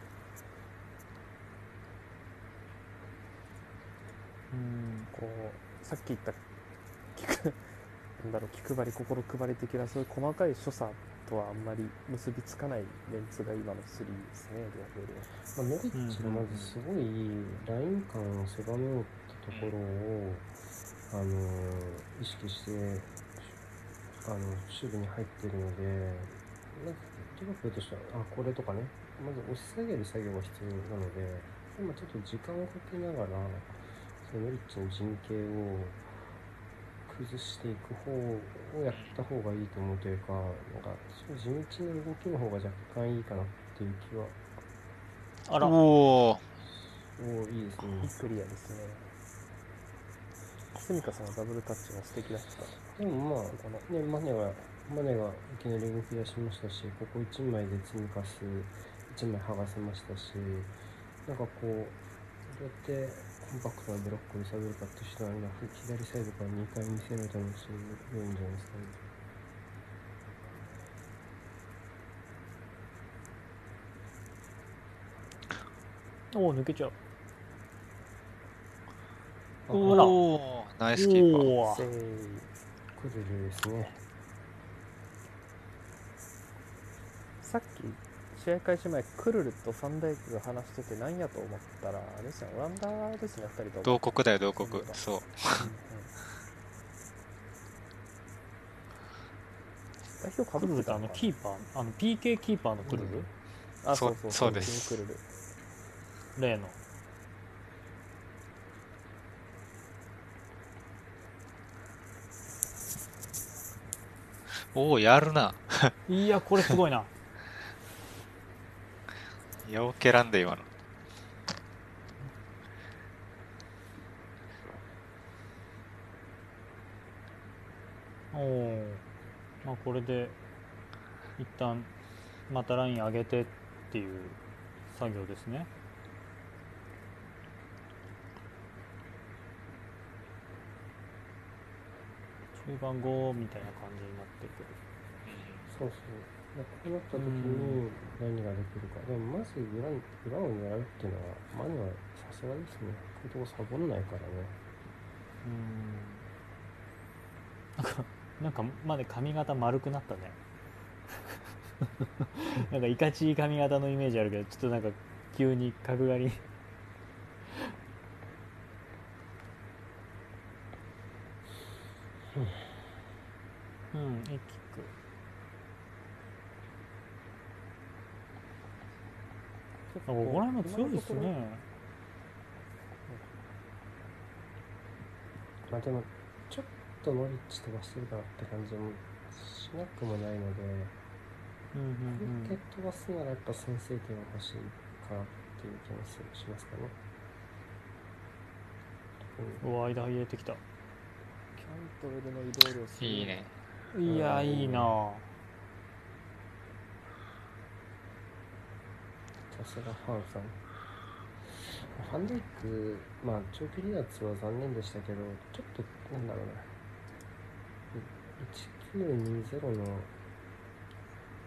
うんこうさっき言った なんだろう気配り心配り的なそういう細かい所作とはあんまり結びつかないメンツが今の3ですねリアプールは。まあ、ノビッチがまずすごいライン感を狭めようってところを、あのー意識してあの守備に入ってるのでまずリバプールとしてはあこれとかね。まず押し下げる作業が必要なので今ちょっと時間をかけながらそのノリッチの陣形を崩していく方をやった方がいいと思うというかなんかそう地道な動きの方が若干いいかなっていう気はあらおおおーいいですねクリアですね。スミカさんのダブルタッチも素敵だった。でもまあここのね、マネが、マネがいきなり動き出しましたし、ここ1枚で積み重す、1枚剥がせましたし、なんかこう、どうやってコンパクトなブロックを揺さぶるかっていう手段が左サイドから2回見せられたのがすごいんじゃないですかね。おお抜けちゃうあおらおおナイスキーパーおーですね。さっき試合開始前クルルとファンダイクが話してて何やと思ったらあれですね。オランダですね2人とも。同国だよ同国。そううん。う。ん代表かぶってたののキーパーあの PK キーパーのクルル、あそそううそうそうです。クルル。例の。おおやるな。いやこれすごいなよけらんで今のおおまあこれで一旦またライン上げてっていう作業ですね中盤5みたいな感じになってくるそうそう。でこうなった時に何ができるか。でもまず裏に裏を狙うっていうのは、マネはさすがですね。こういうとこサボんないからね。うんなんかなんかまで髪型丸くなったね なんかいかちい髪型のイメージあるけどちょっとなんか急に角刈り うんいいキックあここら辺も強いですね。まあでも、ちょっとノリッチ飛ばしてるかなって感じもしなくもないので、うんうんこれ飛ばすならやっぱ先制点が欲しいかなっていう気がすしますかね。うんうわ間入れてきた。キャントレルの移動量すごいいね。いやいいなあさすがファンさん。ファンダイク、まあ、長距離脱は残念でしたけど、ちょっと、なんだろうな、1920の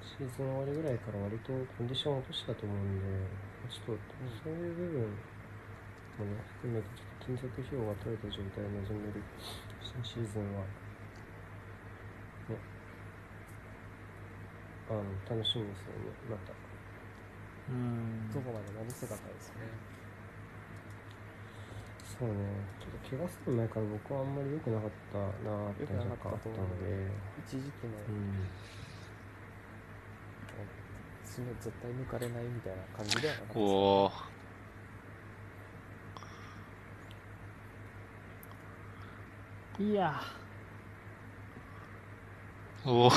シーズン終わりぐらいから割とコンディション落としたと思うんで、ちょっと、そういう部分もね、含めて、ちょっと金属費用が取れた状態で臨める新シーズンは、ね、あの、楽しみですよね、また。うん。どこまでも見せ方ですね。そうね。ちょっと怪我する前から僕はあんまり良くなかったなーって良くなかったと若干あったので。一時期のうん。爪絶対抜かれないみたいな感じではなかったですおおいや。おおう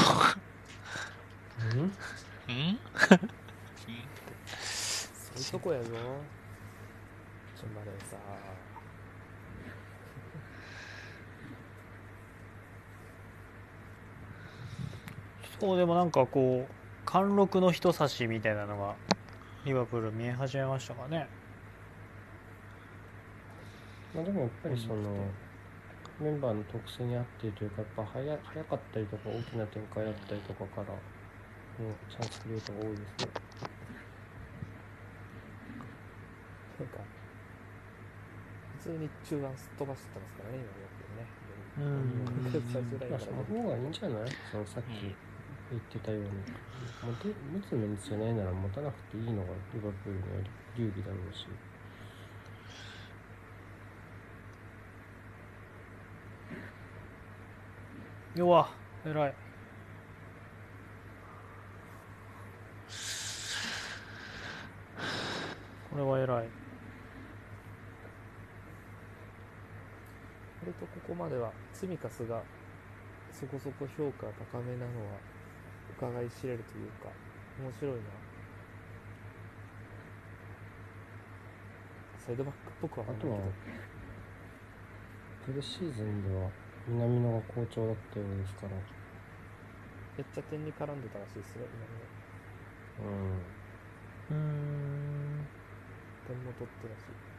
ん？うん？いうとこやぞちょまでさそうでもなんかこう貫禄の人差しみたいなのがリバプール見え始めましたかね。まあ、でもやっぱりそのメンバーの特性に合っているというかやっぱ早早かったりとか大きな展開だったりとかから、うん、チャンスクリエイトが多いですね。なんか普通に中盤すっ飛ばしてますからね今うんよくね。最初ラインまあその方がいいんじゃない？そのさっき言ってたように、持て持つメンツじゃないなら持たなくていいのがリバプールの流儀だろうし。弱偉い。これは偉い割とここまではツミカスがそこそこ評価高めなのは伺い知れるというか面白いな。サイドバックっぽくはないけどあとはプレシーズンでは南野が好調だったようですから。めっちゃ点に絡んでたらしいですねうん。うーん。今の点も取ってたし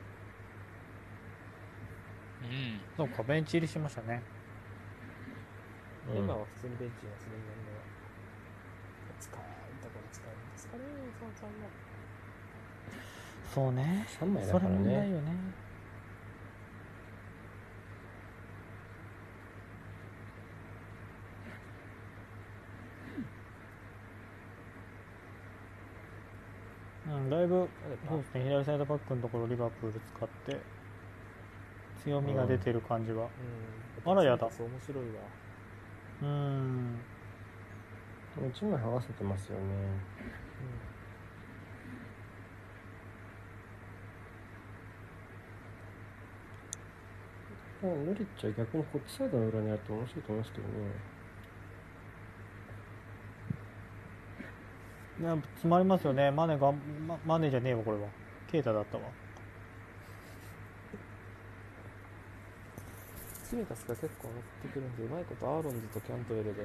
うん。そうかベンチ入りしましたね。うん。今は普通にベンチにはすでに南野は使いたから使うんですかねそのさんのそうね3枚だそれからね。問題よねうん、だいぶそうですね左サイドバックのところリバプール使って強みが出てる感じはうん。あらやだそう面白いわ。うーん1枚剥がせてますよね。まあノリッチは逆にこっちサイドの裏にあって面白いと思いますけどね。いや詰まりますよね。マネが、ま、マネじゃねえわこれは。ケイタだったわツミカスが結構上がってくるんでうまいことアーロンズとキャントウェルで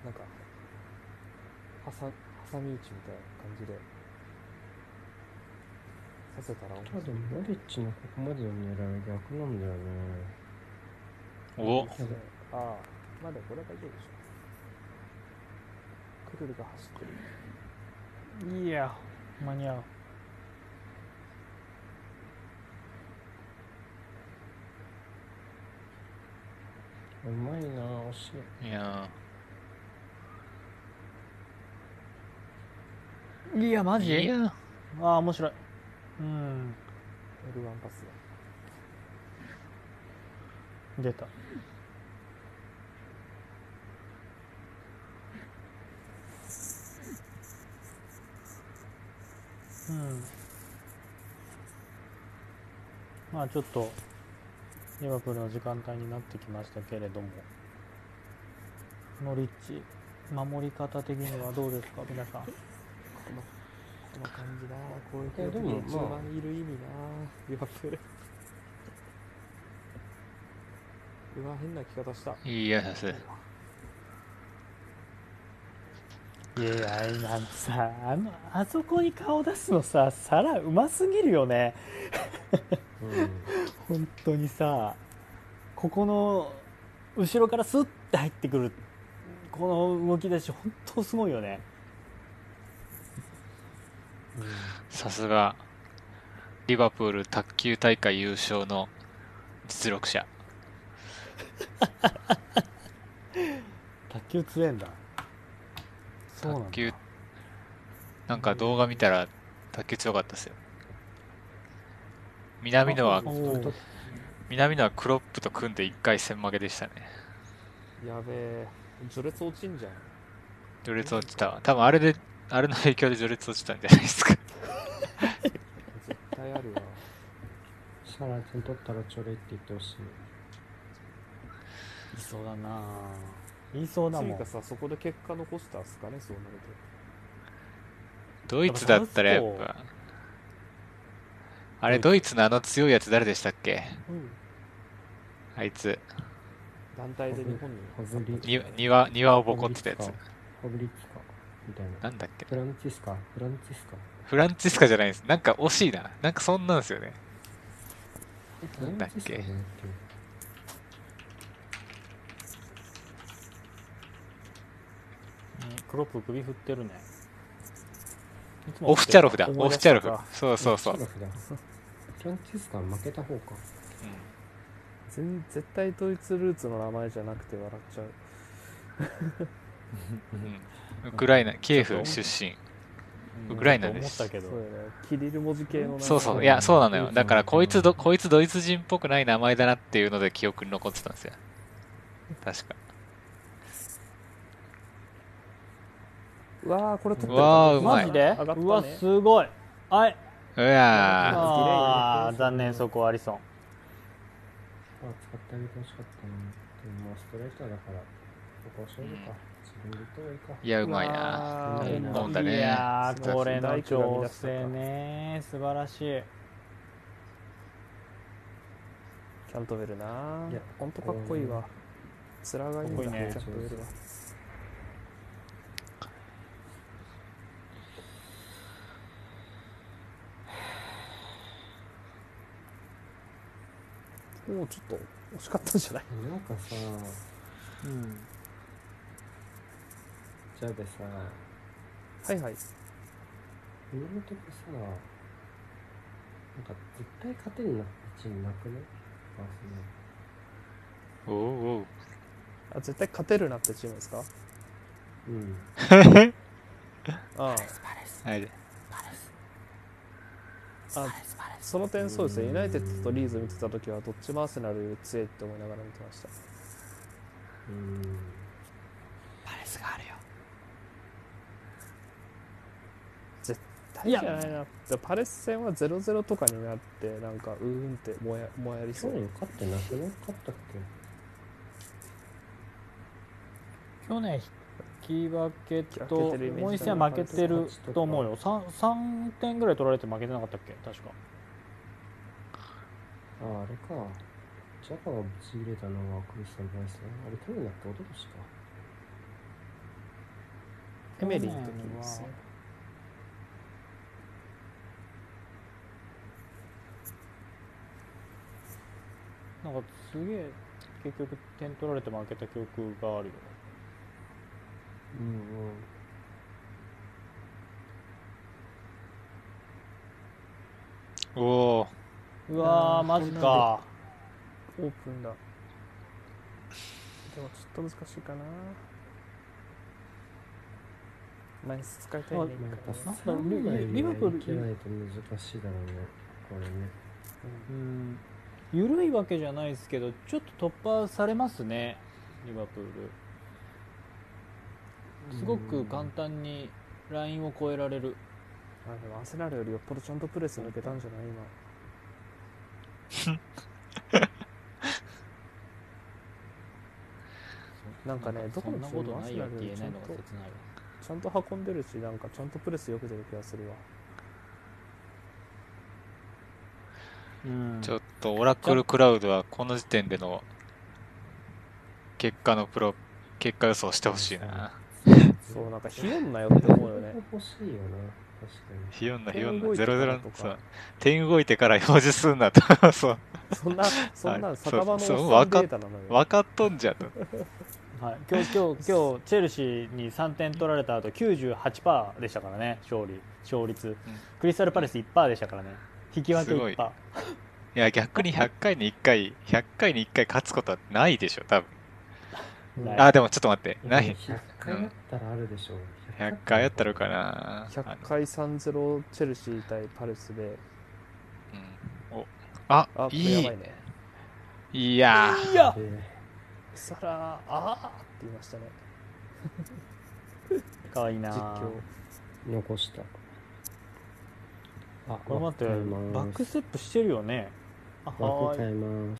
なんかはさ挟み撃ちみたいな感じでさせたら面白い。ただノリッチのここまでの狙いは逆なんだよね。お。ああまあでもこれは大丈夫でしょ。クルルが走ってる。いや間に合ううまいな惜しい。いや。いやマーいや。ああ面白い。うん。L1 パス出た。うん。まあちょっとリバプールの時間帯になってきましたけれどもノリッチ守り方的にはどうですか？皆さん。このこの感じな。こういういやでも時にまあ中盤いる意味な。リバプール。うわ変な着方した。いやさすいやいやあのさあのあそこに顔出すのさサラうますぎるよね。うん。本当にさここの後ろからスッて入ってくるこの動き出し本当すごいよね。さすがリバプール卓球大会優勝の実力者。卓球強えんだ。卓球なんか動画見たら卓球強かったですよ南野は南野はクロップと組んで1回戦負けでしたね。やべえ。序列落ちんじゃん。序列落ちたわ。多分あれであれの影響で序列落ちたんじゃないですか。絶対あるわシャラちゃん取ったらちょれって言ってほしい。いそうだな言いそうだもん。かさそこで結果残したんすかねそうなるドイツだったらやっぱあれドイツのあの強いやつ誰でしたっけ？と、うん、あいつ。団体で日本にハブリに庭庭をボコってたやつ。ハブリッみたいな。なんだっけ？フランチスカフランチスカ。フランチスカじゃないです。なんか惜しいな。なんかそんなんですよね。フなんだっけ？クロップ首振ってるね。オフチャロフだ。オフチャロフ。かそうそうそう、ンチスカは負けた方か。全絶対ドイツルーツの名前じゃなくて笑っちゃう。ウクライナキエフ出身。ウクライナです。思ったけど。そうよね。キリル文字系のそうそう。いやそうなのよ。だからこいつどこいつドイツ人っぽくない名前だなっていうので記憶に残ってたんですよ。確か。うわーこれ取ってうわーうまい。マジで？上がったね。うわすごい。はいうやあー残念そこアリソン。あ使ってあげてほしかったなでもまあストレートだからそこを勝負か、自分で言った方がいいか。ーいやうまいな。わーうん本だね。いやーこれの調整ね。素晴らしい。キャントベルな。いやほんとかっこいいわ。面がい。いんだかっこいいね。キャントベルはもうちょっと惜しかったんじゃない？なんかさうん。じゃあでさはいはい。今のとこさなんか絶対勝てになったチームなくねアーセナル。おうおう。あ絶対勝てるなってチームですか？うん。あはい。あその点そうですね。ユナイテッドとリーズ見てた時はどっちもアーセナルより強いって思いながら見てました。うん。パレスがあるよ。大じゃないな。でパレス戦は0-0とかになってなんかうーんってもやもやりそう。去年勝ってなくなかったっけ？去年引き分けともう一戦負けてると思うよ。3, 3点ぐらい取られて負けてなかったっけ？確かあああれか。ジャパがぶち入れたのはクリスタル・バイスねあれ去年だって一昨年か。エメリーの時ですね。なんかすげえ結局点取られて負けた記憶があるようんうん。おおうわーマジか。オープンだ。でもちょっと難しいかな。マイナス使いたいねまあやっぱなん3かリ枚リバプールいけないと難しいだろうねこれね。うん。緩いわけじゃないですけどちょっと突破されますねリバプール。すごく簡単にラインを越えられる。あでもアーセナルよりよっぽどちゃんとプレス抜けたんじゃない今 なんかねどこそんなのチームもことないよってアーセナル言えないのがちゃんと切ないわ。ちゃんと運んでるしなんかちゃんとプレスよく出る気がするわ。うん。ちょっとオラクルクラウドはこの時点での結果のプロ結果予想してほしいな。そうなんかひよんなよって思うよね。欲しいよねひよんなひよんな。点動いてから00とか。そう。点動いてから表示すんなと。そう。そんなそんなはい。酒場のおんデータなのよ。分かっとんじゃと。はい、今日今日今日チェルシーに3点取られた後98%でしたからね。勝利。勝率、クリスタルパレス1%でしたからね。引き分けすごい。1%いや逆に100回に1回100回に1回勝つことはないでしょ多分。あでもちょっと待って。ない。100 回やったらあるでしょう、100回やったらかな。あ100の回3-0チェルシー対パレスで。うん。おああ、いい。やばいね。いや。いや。えさら、あー。って言いましたね。かわいいな実況。ー残した。あこれ待ってバックステップしてるよね。あはーい